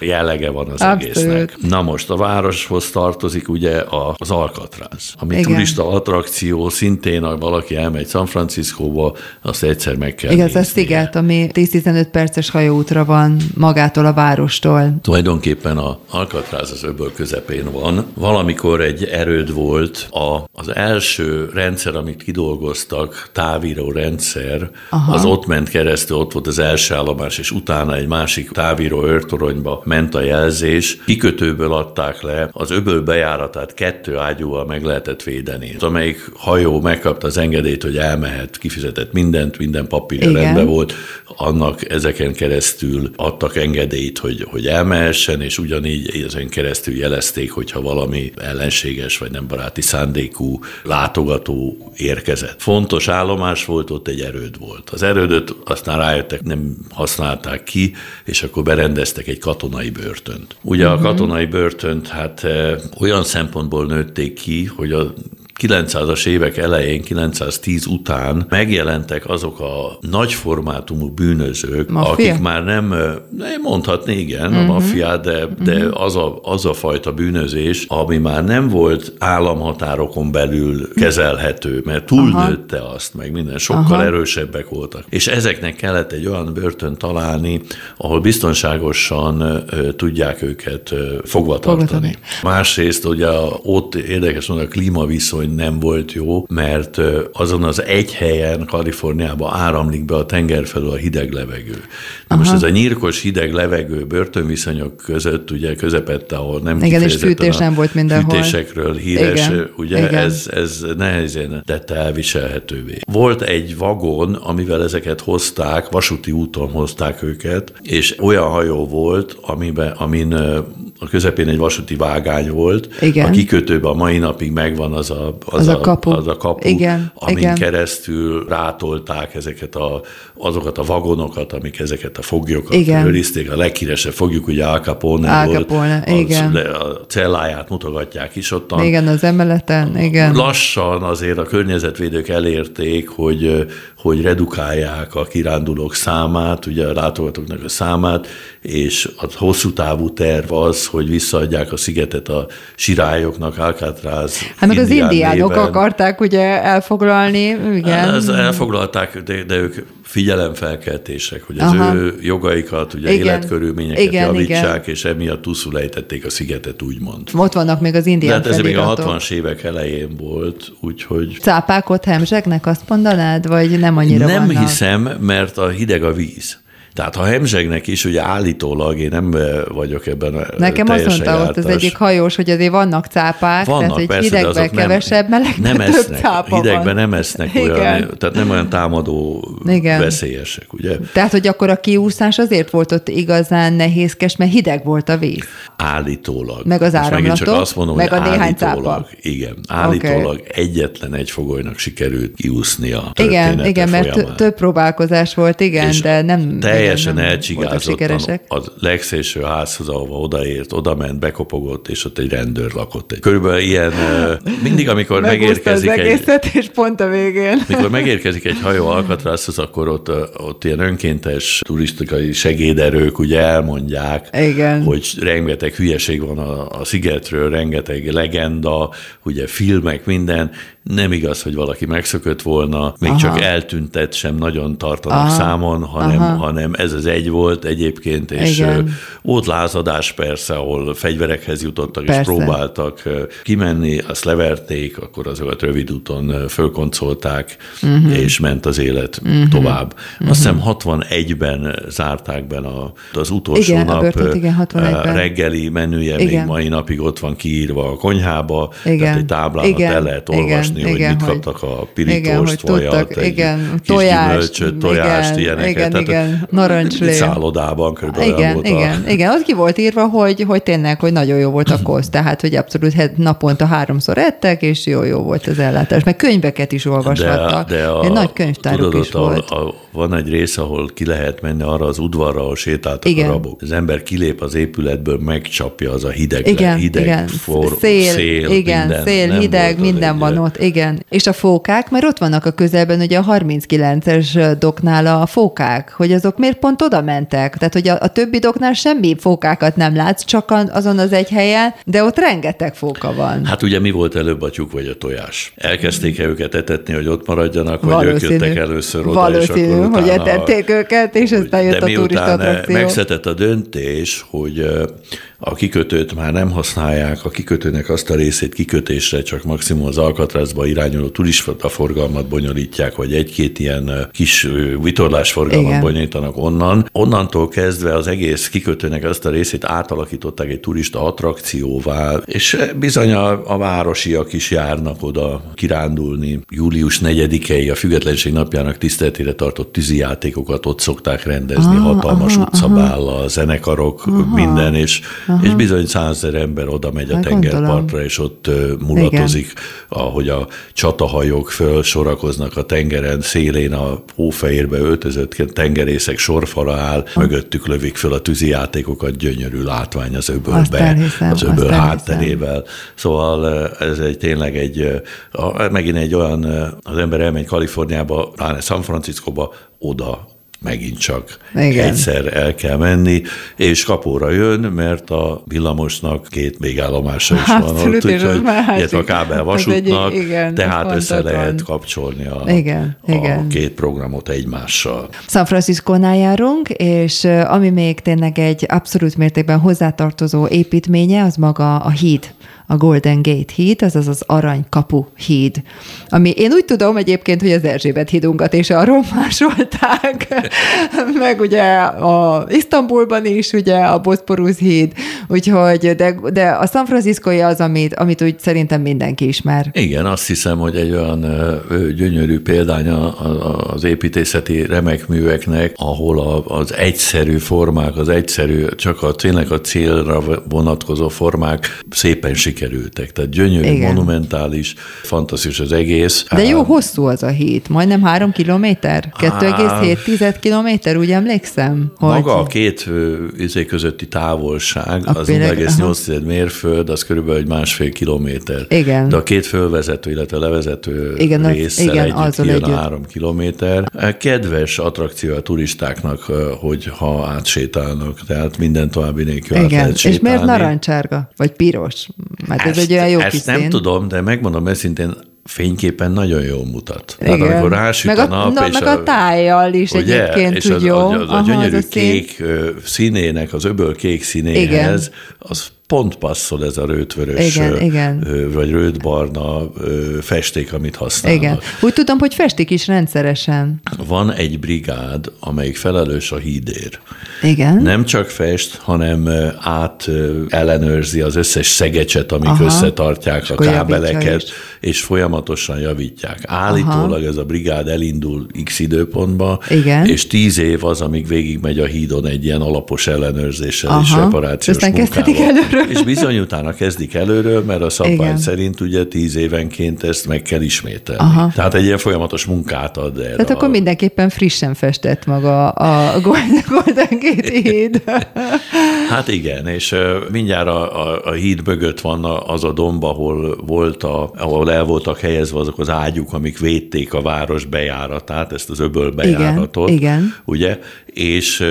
jellege van az abszolút. egésznek. Na most a városhoz tartozik ugye az Alcatraz, ami igen. turista attrakció, szintén, ha valaki elmegy San Franciscóba, azt egyszer meg kell Igen, ez a sziget, ami 10-15 perces hajóútra van van magától a várostól. Tulajdonképpen a Alcatraz az öböl közepén van. Valamikor egy erőd volt, a, az első rendszer, amit kidolgoztak, távíró rendszer, Aha. az ott ment keresztül, ott volt az első állomás, és utána egy másik távíró őrtoronyba ment a jelzés. Kikötőből adták le, az öböl bejáratát kettő ágyúval meg lehetett védeni. Amelyik hajó megkapta az engedélyt, hogy elmehet, kifizetett mindent, minden papír rendben volt, annak ezeken keresztül adtak engedélyt, hogy, hogy elmehessen, és ugyanígy ezen keresztül jelezték, hogyha valami ellenséges vagy nem baráti szándékú látogató érkezett. Fontos állomás volt, ott egy erőd volt. Az erődöt aztán rájöttek, nem használták ki, és akkor berendeztek egy katonai börtönt. Ugye uh-huh. a mhm. katonai börtönt hát eh, olyan szempontból nőtték ki, hogy a 900-as évek elején, 910 után megjelentek azok a nagyformátumú bűnözők, Mafia? akik már nem, nem mondhatni igen, uh-huh. a mhm. maffia, de, de uh-huh. az, a, az a fajta bűnözés, ami már nem volt államhatárokon belül kezelhető, mert túlnőtte azt, meg minden, sokkal Aha. erősebbek voltak. És ezeknek kellett egy olyan börtön találni, ahol biztonságosan uh, tudják őket uh, fogva tartani. Másrészt ugye ott érdekes hogy a klímaviszony hogy nem volt jó, mert azon az egy helyen Kaliforniába áramlik be a tenger felől a hideg levegő. Na most ez a nyírkos hideg levegő börtönviszonyok között, ugye közepette, ahol nem Igen, és fűtés nem volt mindenhol. Fűtésekről híres, Igen. ugye Igen. Ez, ez nehezen tette elviselhetővé. Volt egy vagon, amivel ezeket hozták, vasúti úton hozták őket, és olyan hajó volt, amiben, amin a közepén egy vasúti vágány volt. Igen. A kikötőben a mai napig megvan az a, az, az a, a kapu, az a kapu igen, amin igen. keresztül rátolták ezeket a, azokat a vagonokat, amik ezeket a foglyokat igen. őrizték. A leghíresebb fogjuk ugye Al Capone, Al Capone volt, igen. a celláját mutogatják is ott. Igen, az emeleten, igen. Lassan azért a környezetvédők elérték, hogy, hogy redukálják a kirándulók számát, ugye a látogatóknak a számát, és a hosszú távú terv az, hogy visszaadják a szigetet a sirályoknak, Alcatraz Hát meg az indiánok akarták ugye elfoglalni, igen. Ez elfoglalták, de, de ők figyelemfelkeltések, hogy az Aha. ő jogaikat, ugye igen. életkörülményeket igen, javítsák, igen. és emiatt túlszulejtették a szigetet, úgymond. Ott vannak még az indián De hát ez még a 60-as évek elején volt, úgyhogy... Cápák ott hemzsegnek, azt mondanád, vagy nem annyira Nem vannak? hiszem, mert a hideg a víz. Tehát ha hemzsegnek is, ugye állítólag én nem vagyok ebben a Nekem azt mondta jártas. ott az egyik hajós, hogy azért vannak cápák, vannak, tehát hogy persze, hidegben kevesebb, melegben nem esznek, cápa Hidegben van. nem esznek Igen. olyan, tehát nem olyan támadó Igen. veszélyesek, ugye? Tehát, hogy akkor a kiúszás azért volt ott igazán nehézkes, mert hideg volt a víz. Állítólag. Meg az áramlatok, csak azt mondom, meg a néhány cápa. Igen, állítólag okay. egyetlen egy fogolynak sikerült kiúszni a Igen, igen, mert több próbálkozás volt, igen, de nem teljesen elcsigázottan a legszélső házhoz, ahova odaért, oda ment, bekopogott, és ott egy rendőr lakott. Körülbelül ilyen, mindig, amikor megérkezik az egészet, egy... és pont a végén. Mikor megérkezik egy hajó Alcatrazhoz, akkor ott, ott ilyen önkéntes turistikai segéderők ugye elmondják, Igen. hogy rengeteg hülyeség van a, a szigetről, rengeteg legenda, ugye filmek, minden, nem igaz, hogy valaki megszökött volna, még Aha. csak eltüntet sem nagyon tartanak Aha. számon, hanem, hanem ez az egy volt egyébként, és Igen. volt lázadás persze, ahol fegyverekhez jutottak, persze. és próbáltak kimenni, azt leverték, akkor azokat rövid úton fölkoncolták, uh-huh. és ment az élet uh-huh. tovább. Uh-huh. Azt hiszem 61-ben zárták be a, az utolsó igen, nap börtönt, igen, reggeli menüje, igen. még mai napig ott van kiírva a konyhába, igen. tehát egy táblának igen. el lehet olvasni, olvasni, igen, hogy mit hogy, kaptak a pirítóst, vajat, egy igen, tojást, gyümölcsöt, tojást, igen, ilyeneket. Igen, Tehát igen, narancslé. Szállodában körülbelül igen, volt igen, a... igen, ott ki volt írva, hogy, hogy tényleg, hogy nagyon jó volt a kosz, [clears throat] tehát, hogy abszolút naponta háromszor ettek, és jó-jó volt az ellátás. Meg könyveket is olvashattak. De, de a, egy nagy könyvtáruk tudod, is volt. A, a, van egy rész, ahol ki lehet menni arra az udvarra, ahol sétáltak igen. a rabok. Az ember kilép az épületből, megcsapja az a hideg, igen, hideg igen. For, szél, szél, igen, minden, szél, hideg, minden van ott, igen. És a fókák, mert ott vannak a közelben ugye a 39-es doknál a fókák, hogy azok miért pont oda mentek? Tehát, hogy a, a többi doknál semmi fókákat nem látsz, csak azon az egy helyen, de ott rengeteg fóka van. Hát ugye mi volt előbb a tyúk vagy a tojás? Elkezdték-e őket etetni, hogy ott maradjanak, vagy Valószínű. ők jöttek először oda, Valószínű. és akkor utána, hogy etették őket, és aztán jött a turista attrakció. Megszetett a döntés, hogy a kikötőt már nem használják, a kikötőnek azt a részét kikötésre csak maximum az Alcatrazba irányuló turista forgalmat bonyolítják, vagy egy-két ilyen kis vitorlásforgalmat Igen. bonyolítanak onnan. Onnantól kezdve az egész kikötőnek azt a részét átalakították egy turista attrakcióvá, és bizony a, a városiak is járnak oda kirándulni. Július 4-i a Függetlenség napjának tiszteletére tartott tűzijátékokat ott szokták rendezni, ah, hatalmas aha, utcabállal, zenekarok, aha. minden, és Aha. és bizony százezer ember oda megy a tengerpartra, és ott mulatozik, Igen. ahogy a csatahajók fölsorakoznak a tengeren, szélén a hófehérbe öltözött tengerészek sorfala áll, ha. mögöttük lövik föl a tűzijátékokat, gyönyörű látvány az öbölbe, elhiszem, az öböl hátterével. Szóval ez egy tényleg egy, megint egy olyan, az ember elmegy Kaliforniába, pláne San Franciscoba, oda megint csak Igen. egyszer el kell menni, és kapóra jön, mert a villamosnak két végállomása is van ott, úgyhogy illetve a kábel vasútnak, egy, igen, tehát össze lehet kapcsolni a, igen, a igen. két programot egymással. San Francisco-nál járunk, és ami még tényleg egy abszolút mértékben hozzátartozó építménye, az maga a híd a Golden Gate híd, azaz az Aranykapu híd. Ami én úgy tudom egyébként, hogy az Erzsébet hídunkat és arról másolták, [laughs] meg ugye a Isztambulban is ugye a Bosporus híd, úgyhogy de, de a San francisco az, amit, amit úgy szerintem mindenki ismer. Igen, azt hiszem, hogy egy olyan gyönyörű példány az építészeti remek műveknek, ahol az egyszerű formák, az egyszerű, csak a tényleg a célra vonatkozó formák szépen sikerülnek sikerültek. Tehát gyönyörű, Igen. monumentális, fantasztikus az egész. De jó hosszú az a hét, majdnem három kilométer? 2,7 kilométer, úgy emlékszem? Hogy... Maga a két izé közötti távolság, a az 0,8 mérföld, az körülbelül egy másfél kilométer. Igen. De a két fölvezető, illetve levezető igen, résszel igen, együtt kijön együtt. három kilométer. Kedves attrakció a turistáknak, hogy ha átsétálnak, tehát minden további nélkül igen. És miért narancsárga? Vagy piros? Mert ezt, ez egy olyan jó Ezt nem szín. tudom, de megmondom őszintén, fényképen nagyon jól mutat. Igen. Tehát amikor rásüt meg a, a nap, na, és meg a, a tájjal is ugye, egyébként és úgy jó. Az, az, az a gyönyörű az a kék színének, az öböl kék színéhez, Igen. az pont passzol ez a rőtvörös, igen, igen. vagy rőtbarna festék, amit használnak. Igen. Úgy tudom, hogy festik is rendszeresen. Van egy brigád, amelyik felelős a hídér. Igen. Nem csak fest, hanem át ellenőrzi az összes szegecset, amik Aha. összetartják és a kábeleket, és folyamatosan javítják. Állítólag Aha. ez a brigád elindul x időpontba, Igen. és tíz év az, amíg végigmegy a hídon egy ilyen alapos ellenőrzéssel Aha. és reparációs Aztán munkával. És bizony utána kezdik előről, mert a szabvány Igen. szerint ugye tíz évenként ezt meg kell ismételni. Aha. Tehát egy ilyen folyamatos munkát ad el. Tehát a... akkor mindenképpen frissen festett maga a Golden [laughs] Gate híd. [laughs] Hát igen, és mindjárt a, a, a híd mögött van az a domb, ahol, volt a, ahol el voltak helyezve azok az ágyuk, amik védték a város bejáratát, ezt az öböl bejáratot. Igen, igen. Ugye? És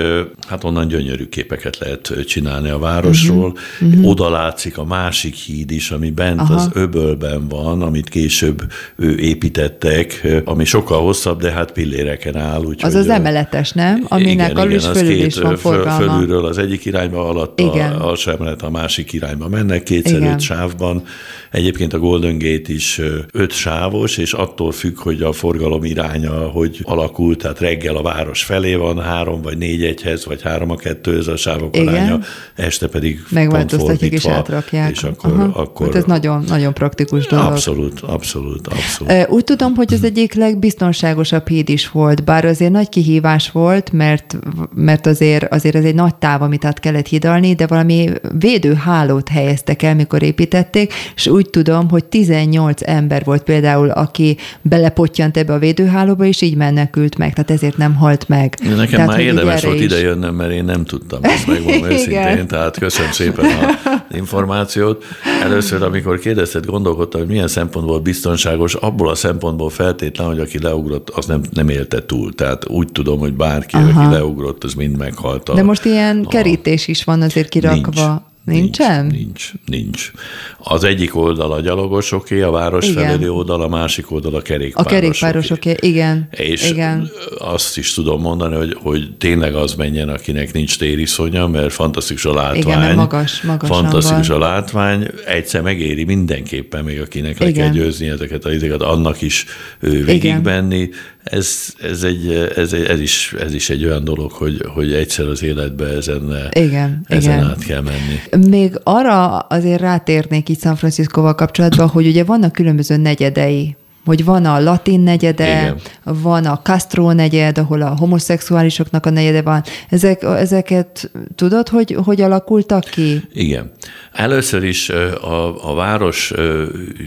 hát onnan gyönyörű képeket lehet csinálni a városról. Uh-huh. Uh-huh. Oda látszik a másik híd is, ami bent Aha. az öbölben van, amit később ő építettek, ami sokkal hosszabb, de hát pilléreken áll. Úgy, az az emeletes, nem? Aminek igen, alul is fölül is van forgalma. Fölülről az egyik irányba, alatt igen. a alsó emelet a másik irányba mennek, kétszer öt sávban. Egyébként a Golden Gate is öt sávos, és attól függ, hogy a forgalom iránya hogy alakul, tehát reggel a város felé van, három vagy négy egyhez, vagy három a kettő, ez a sávok Igen. aránya, este pedig megváltoztatják és átrakják. És akkor, Aha. akkor hát ez nagyon, nagyon praktikus dolog. Abszolút, abszolút, abszolút. Úgy tudom, hogy az egyik legbiztonságosabb híd is volt, bár azért nagy kihívás volt, mert, mert azért, azért ez egy nagy táv, amit át kellett hidalni, de valami védőhálót helyeztek el, mikor építették, és úgy tudom, hogy 18 ember volt például, aki belepottyant ebbe a védőhálóba, és így menekült meg, tehát ezért nem halt meg. Nekem tehát, már érdemes volt ide jönnöm, mert én nem tudtam ezt megmondani [laughs] őszintén, tehát köszönöm szépen a [laughs] információt. Először, amikor kérdezted, gondolkodtam, hogy milyen szempontból biztonságos, abból a szempontból feltétlen, hogy aki leugrott, az nem, nem élte túl. Tehát úgy tudom, hogy bárki, Aha. aki leugrott, az mind meghalt. A, De most ilyen a... kerítés is van azért kirakva. Nincs Nincsen? Nincs, nincs, nincs. Az egyik oldal a gyalogosoké, a város igen. oldal, a másik oldal a kerékpárosoké. A kerékpárosoké, igen. És igen. azt is tudom mondani, hogy, hogy tényleg az menjen, akinek nincs tériszonya, mert fantasztikus a látvány. Igen, magas, magas Fantasztikus van. a látvány. Egyszer megéri mindenképpen, még akinek le kell győzni ezeket a izéket, annak is végigbenni. Ez, ez, egy, ez, ez, is, ez is egy olyan dolog, hogy, hogy egyszer az életbe ezen, igen, ezen igen. át kell menni. Még arra azért rátérnék itt San Franciscóval kapcsolatban, hogy ugye vannak különböző negyedei hogy van a latin negyede, Igen. van a Castro negyed, ahol a homoszexuálisoknak a negyede van. Ezek, ezeket tudod, hogy hogy alakultak ki? Igen. Először is a, a város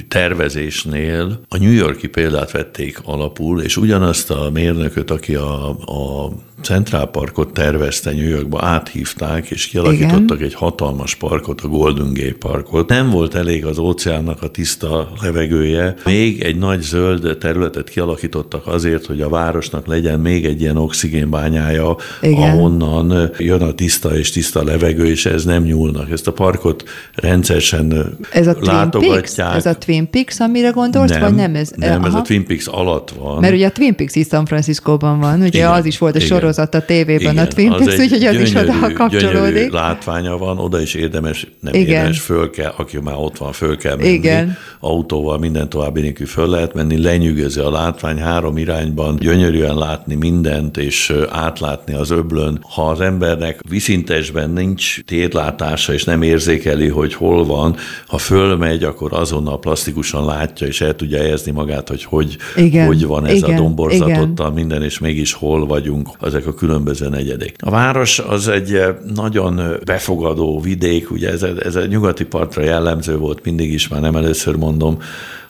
tervezésnél a New Yorki példát vették alapul, és ugyanazt a mérnököt, aki a, a Central Parkot tervezte New Yorkba, áthívták, és kialakítottak Igen. egy hatalmas parkot, a Golden Gate Parkot. Nem volt elég az óceánnak a tiszta levegője, még egy nagy zöld területet kialakítottak azért, hogy a városnak legyen még egy ilyen oxigénbányája, Igen. ahonnan jön a tiszta és tiszta levegő, és ez nem nyúlnak. Ezt a parkot rendszeresen ez a látogatják. Twin Ez a Twin Peaks, amire gondolsz, nem, vagy nem? Ez, nem, aha. ez a Twin Peaks alatt van. Mert ugye a Twin Peaks is San Franciscóban van, ugye Igen. az is volt a sorozat sorozat a tévében, Igen, a Twin Peaks, úgyhogy az is oda kapcsolódik. látványa van, oda is érdemes, nem Igen. érdemes, föl kell, aki már ott van, föl kell menni. Igen. Autóval minden további nélkül föl lehet menni, lenyűgöző a látvány három irányban, gyönyörűen látni mindent, és átlátni az öblön. Ha az embernek viszintesben nincs térlátása, és nem érzékeli, hogy hol van, ha fölmegy, akkor azonnal plastikusan látja, és el tudja érzni magát, hogy hogy, Igen. hogy van ez Igen. a domborzatottal minden, és mégis hol vagyunk. Az ezek a különböző negyedek. A város az egy eh, nagyon eh, befogadó vidék, ugye ez, ez a nyugati partra jellemző volt mindig is, már nem először mondom,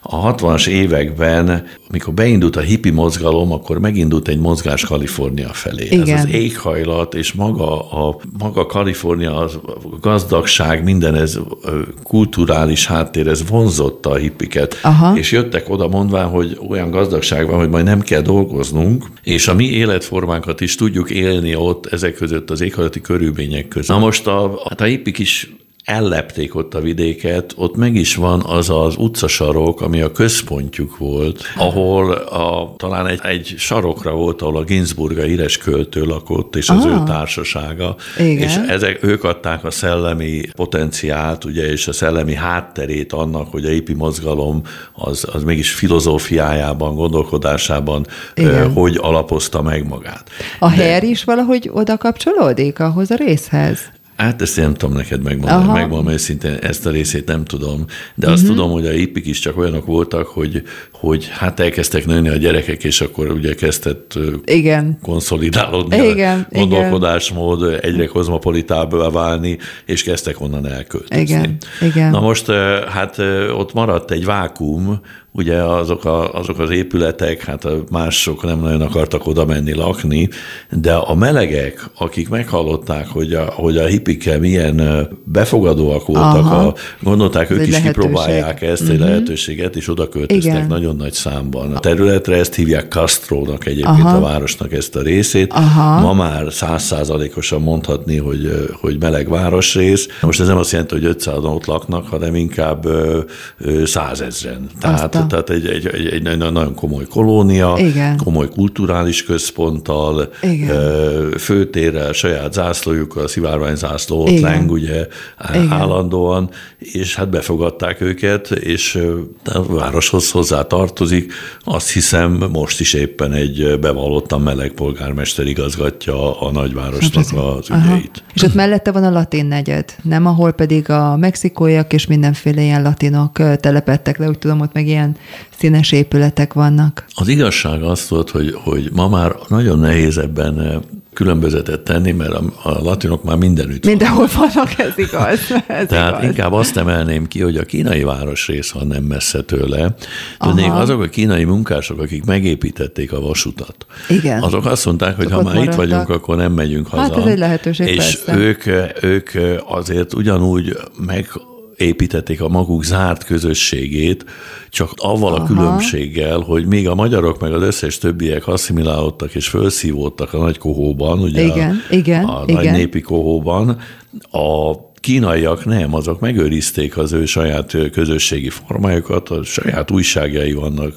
a 60-as években, amikor beindult a hippi mozgalom, akkor megindult egy mozgás Kalifornia felé. Igen. Ez az éghajlat és maga a maga Kalifornia, a gazdagság, minden ez kulturális háttér, ez vonzotta a hippiket. Aha. És jöttek oda mondván, hogy olyan gazdagság van, hogy majd nem kell dolgoznunk, és a mi életformánkat is tudjuk élni ott ezek között az éghajlati körülmények között. Na most a, hát a hippik is ellepték ott a vidéket, ott meg is van az az utcasarok, ami a központjuk volt, ahol a, talán egy, egy sarokra volt, ahol a Ginsburga híres költő lakott, és az ah, ő társasága, igen. és ezek, ők adták a szellemi potenciált, ugye, és a szellemi hátterét annak, hogy a épi mozgalom az, az mégis filozófiájában, gondolkodásában ö, hogy alapozta meg magát. A De, her is valahogy oda kapcsolódik ahhoz a részhez? Hát ezt nem tudom neked megmondani, Aha. megmondom őszintén, ezt a részét nem tudom, de azt uh-huh. tudom, hogy a hippik is csak olyanok voltak, hogy, hogy hát elkezdtek nőni a gyerekek, és akkor ugye kezdett igen. konszolidálódni igen, a gondolkodásmód, igen. egyre kozmopolitábbá válni, és kezdtek onnan elköltözni. Igen, igen. Na most hát ott maradt egy vákum, ugye azok, a, azok az épületek, hát mások nem nagyon akartak oda menni lakni, de a melegek, akik meghallották, hogy a, hogy a hippikkel milyen befogadóak voltak, a, gondolták, ők is lehetőség. kipróbálják ezt uh-huh. a mhm. lehetőséget, és oda költöztek Igen. nagyon nagy számban. A területre ezt hívják Castrónak egyébként Aha. a városnak ezt a részét. Aha. Ma már százszázalékosan mondhatni, hogy, hogy meleg városrész. Most ez nem azt jelenti, hogy 500 ott laknak, hanem inkább százezren. Tehát Tehát egy, egy, egy, egy, nagyon komoly kolónia, Igen. komoly kulturális központtal, Igen. főtérrel, saját zászlójukkal, szivárványzászló ott Igen. leng, ugye Igen. állandóan, és hát befogadták őket, és a városhoz hozzá tartozik. Azt hiszem, most is éppen egy bevallottan meleg polgármester igazgatja a nagyvárosnak az ügyeit. Aha. És ott mellette van a latin negyed, nem? Ahol pedig a mexikóiak és mindenféle ilyen latinok telepettek le, úgy tudom, ott meg ilyen színes épületek vannak. Az igazság az volt, hogy, hogy ma már nagyon nehéz ebben eh, különbözetet tenni, mert a, a latinok már mindenütt Mindenhol vannak, vannak ez igaz. [laughs] Ez Tehát igaz. inkább azt emelném ki, hogy a kínai városrész van nem messze tőle. Tudnék, azok a kínai munkások, akik megépítették a vasutat, Igen. azok azt mondták, hogy Csak ha már maradtak. itt vagyunk, akkor nem megyünk haza. Hát ez egy lehetőség, És persze. ők, ők azért ugyanúgy meg építették a maguk zárt közösségét, csak avval Aha. a különbséggel, hogy még a magyarok meg az összes többiek asszimilálódtak és felszívódtak a nagy kohóban, ugye igen, a, igen, a igen. nagy népi kohóban, a kínaiak nem, azok megőrizték az ő saját közösségi formájukat, a saját újságjai vannak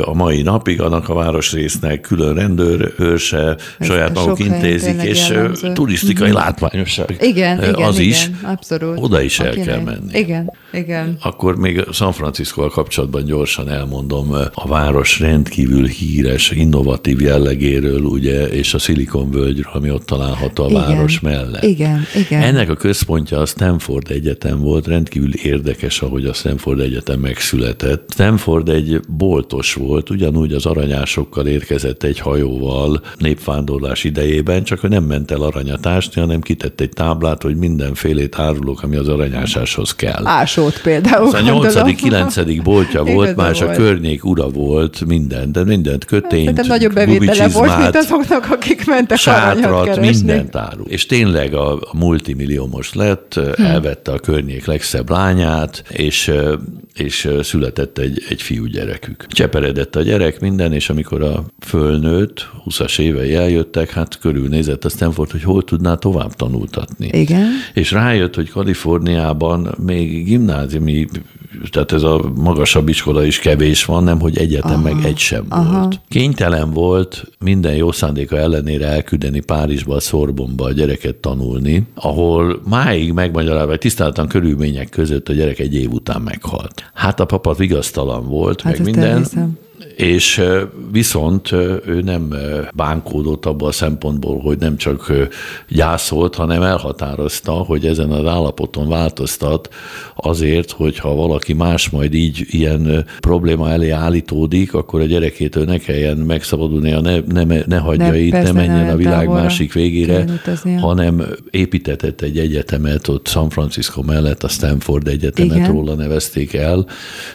a mai napig, annak a városrésznek külön rendőrőrse, saját maguk intézik, és jellemző. turisztikai mm-hmm. látványosság. Igen, igen, az igen, is. abszolút. Oda is el kell menni. Igen, igen. Akkor még San Francisco kapcsolatban gyorsan elmondom, a város rendkívül híres, innovatív jellegéről, ugye, és a völgyről, ami ott található a igen, város mellett. Igen, igen. Ennek a központja a Stanford Egyetem volt, rendkívül érdekes, ahogy a Stanford Egyetem megszületett. Stanford egy boltos volt, ugyanúgy az aranyásokkal érkezett egy hajóval népvándorlás idejében, csak hogy nem ment el aranyatásni, hanem kitett egy táblát, hogy mindenfélét árulok, ami az aranyásáshoz kell. Ásót például. Ez a nyolcadik, kilencedik boltja [laughs] volt, már a környék ura volt, minden, de mindent kötényt, hát, nagyobb bevétele volt, mint azoknak, akik mentek sátrat, mindent árul. És tényleg a multimilliómos lett, hm. elvette a környék legszebb lányát, és és született egy, egy fiú gyerekük. Cseperedett a gyerek, minden, és amikor a fölnőtt, 20-as évei eljöttek, hát körülnézett a Stanford, hogy hol tudná tovább tanultatni. Igen. És rájött, hogy Kaliforniában még gimnáziumi tehát ez a magasabb iskola is kevés van, nem hogy egyetem aha, meg egy sem aha. volt. Kénytelen volt minden jó szándéka ellenére elküldeni Párizsba, a Szorbonba a gyereket tanulni, ahol máig megmagyarázva, vagy tisztáltan körülmények között a gyerek egy év után meghalt. Hát a papa vigasztalan volt, hát meg minden. Elhiszem és viszont ő nem bánkódott abban a szempontból, hogy nem csak gyászolt, hanem elhatározta, hogy ezen az állapoton változtat azért, hogyha valaki más majd így ilyen probléma elé állítódik, akkor a gyerekétől ne kelljen megszabadulnia, ne, ne, ne hagyja ne, itt, ne menjen a világ másik végére, hanem építetett egy egyetemet ott San Francisco mellett, a Stanford Egyetemet Igen. róla nevezték el.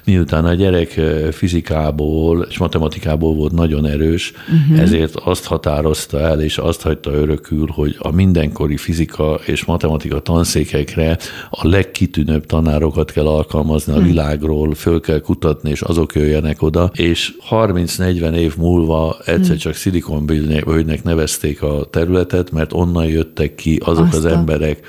Miután a gyerek fizikából és matematikából volt nagyon erős, uh-huh. ezért azt határozta el, és azt hagyta örökül, hogy a mindenkori fizika és matematika tanszékekre a legkitűnőbb tanárokat kell alkalmazni a uh-huh. világról, föl kell kutatni, és azok jöjjenek oda, és 30-40 év múlva egyszer uh-huh. csak Silicon Valley-nek nevezték a területet, mert onnan jöttek ki azok Aztán. az emberek,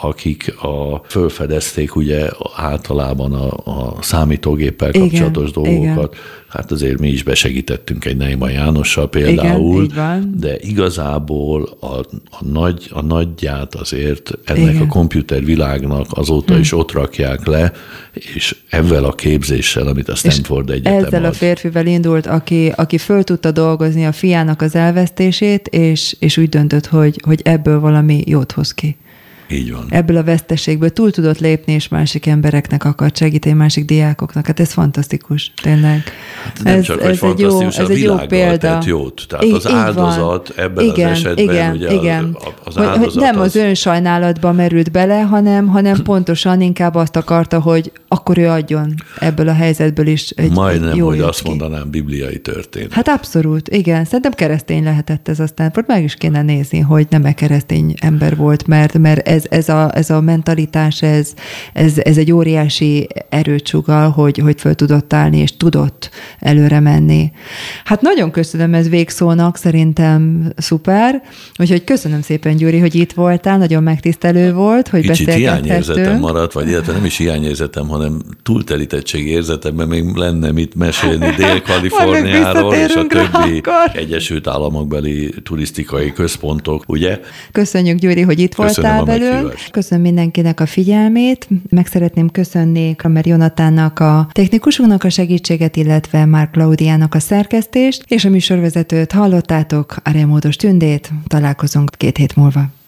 akik a, fölfedezték ugye általában a, a számítógéppel kapcsolatos igen, dolgokat. Igen. Hát azért mi is besegítettünk egy Neima Jánossal például, igen, de igazából a, a, nagy, a nagyját azért ennek igen. a komputervilágnak azóta hm. is ott rakják le, és ezzel a képzéssel, amit a Stanford és Egyetem Ezzel ad. a férfivel indult, aki, aki föl tudta dolgozni a fiának az elvesztését, és, és úgy döntött, hogy, hogy ebből valami jót hoz ki. Így van. Ebből a veszteségből túl tudott lépni, és másik embereknek akart segíteni, másik diákoknak. Hát ez fantasztikus, tényleg. Hát nem ez, csak, ez egy jó, ez egy jó példa. jót. Tehát I- az áldozat van. ebben igen, az esetben igen, ugye igen. Az, az hogy nem az, az önsajnálatba merült bele, hanem, hanem [clears throat] pontosan inkább azt akarta, hogy akkor ő adjon ebből a helyzetből is egy Majdnem, jó hogy azt ki. mondanám, bibliai történet. Hát abszolút, igen. Szerintem keresztény lehetett ez aztán. Meg is kéne nézni, hogy nem -e keresztény ember volt, mert, mert ez, ez, a, ez a mentalitás, ez, ez, ez egy óriási erőt sugal, hogy, hogy föl tudott állni, és tudott előre menni. Hát nagyon köszönöm ez végszónak, szerintem szuper. Úgyhogy köszönöm szépen, Gyuri, hogy itt voltál, nagyon megtisztelő volt, hogy Kicsit hiányérzetem maradt, vagy illetve nem is hiányérzetem, hanem túltelítettség érzetemben még lenne mit mesélni [laughs] Dél-Kaliforniáról és a többi akkor. Egyesült Államokbeli turisztikai központok, ugye? Köszönjük, Gyuri, hogy itt Köszönöm voltál velünk. Köszönöm mindenkinek a figyelmét. Meg szeretném köszönni Kramer Jonatánnak a technikusunknak a segítséget, illetve Mark Klaudiának a szerkesztést, és a műsorvezetőt hallottátok, a Remódos Tündét. Találkozunk két hét múlva.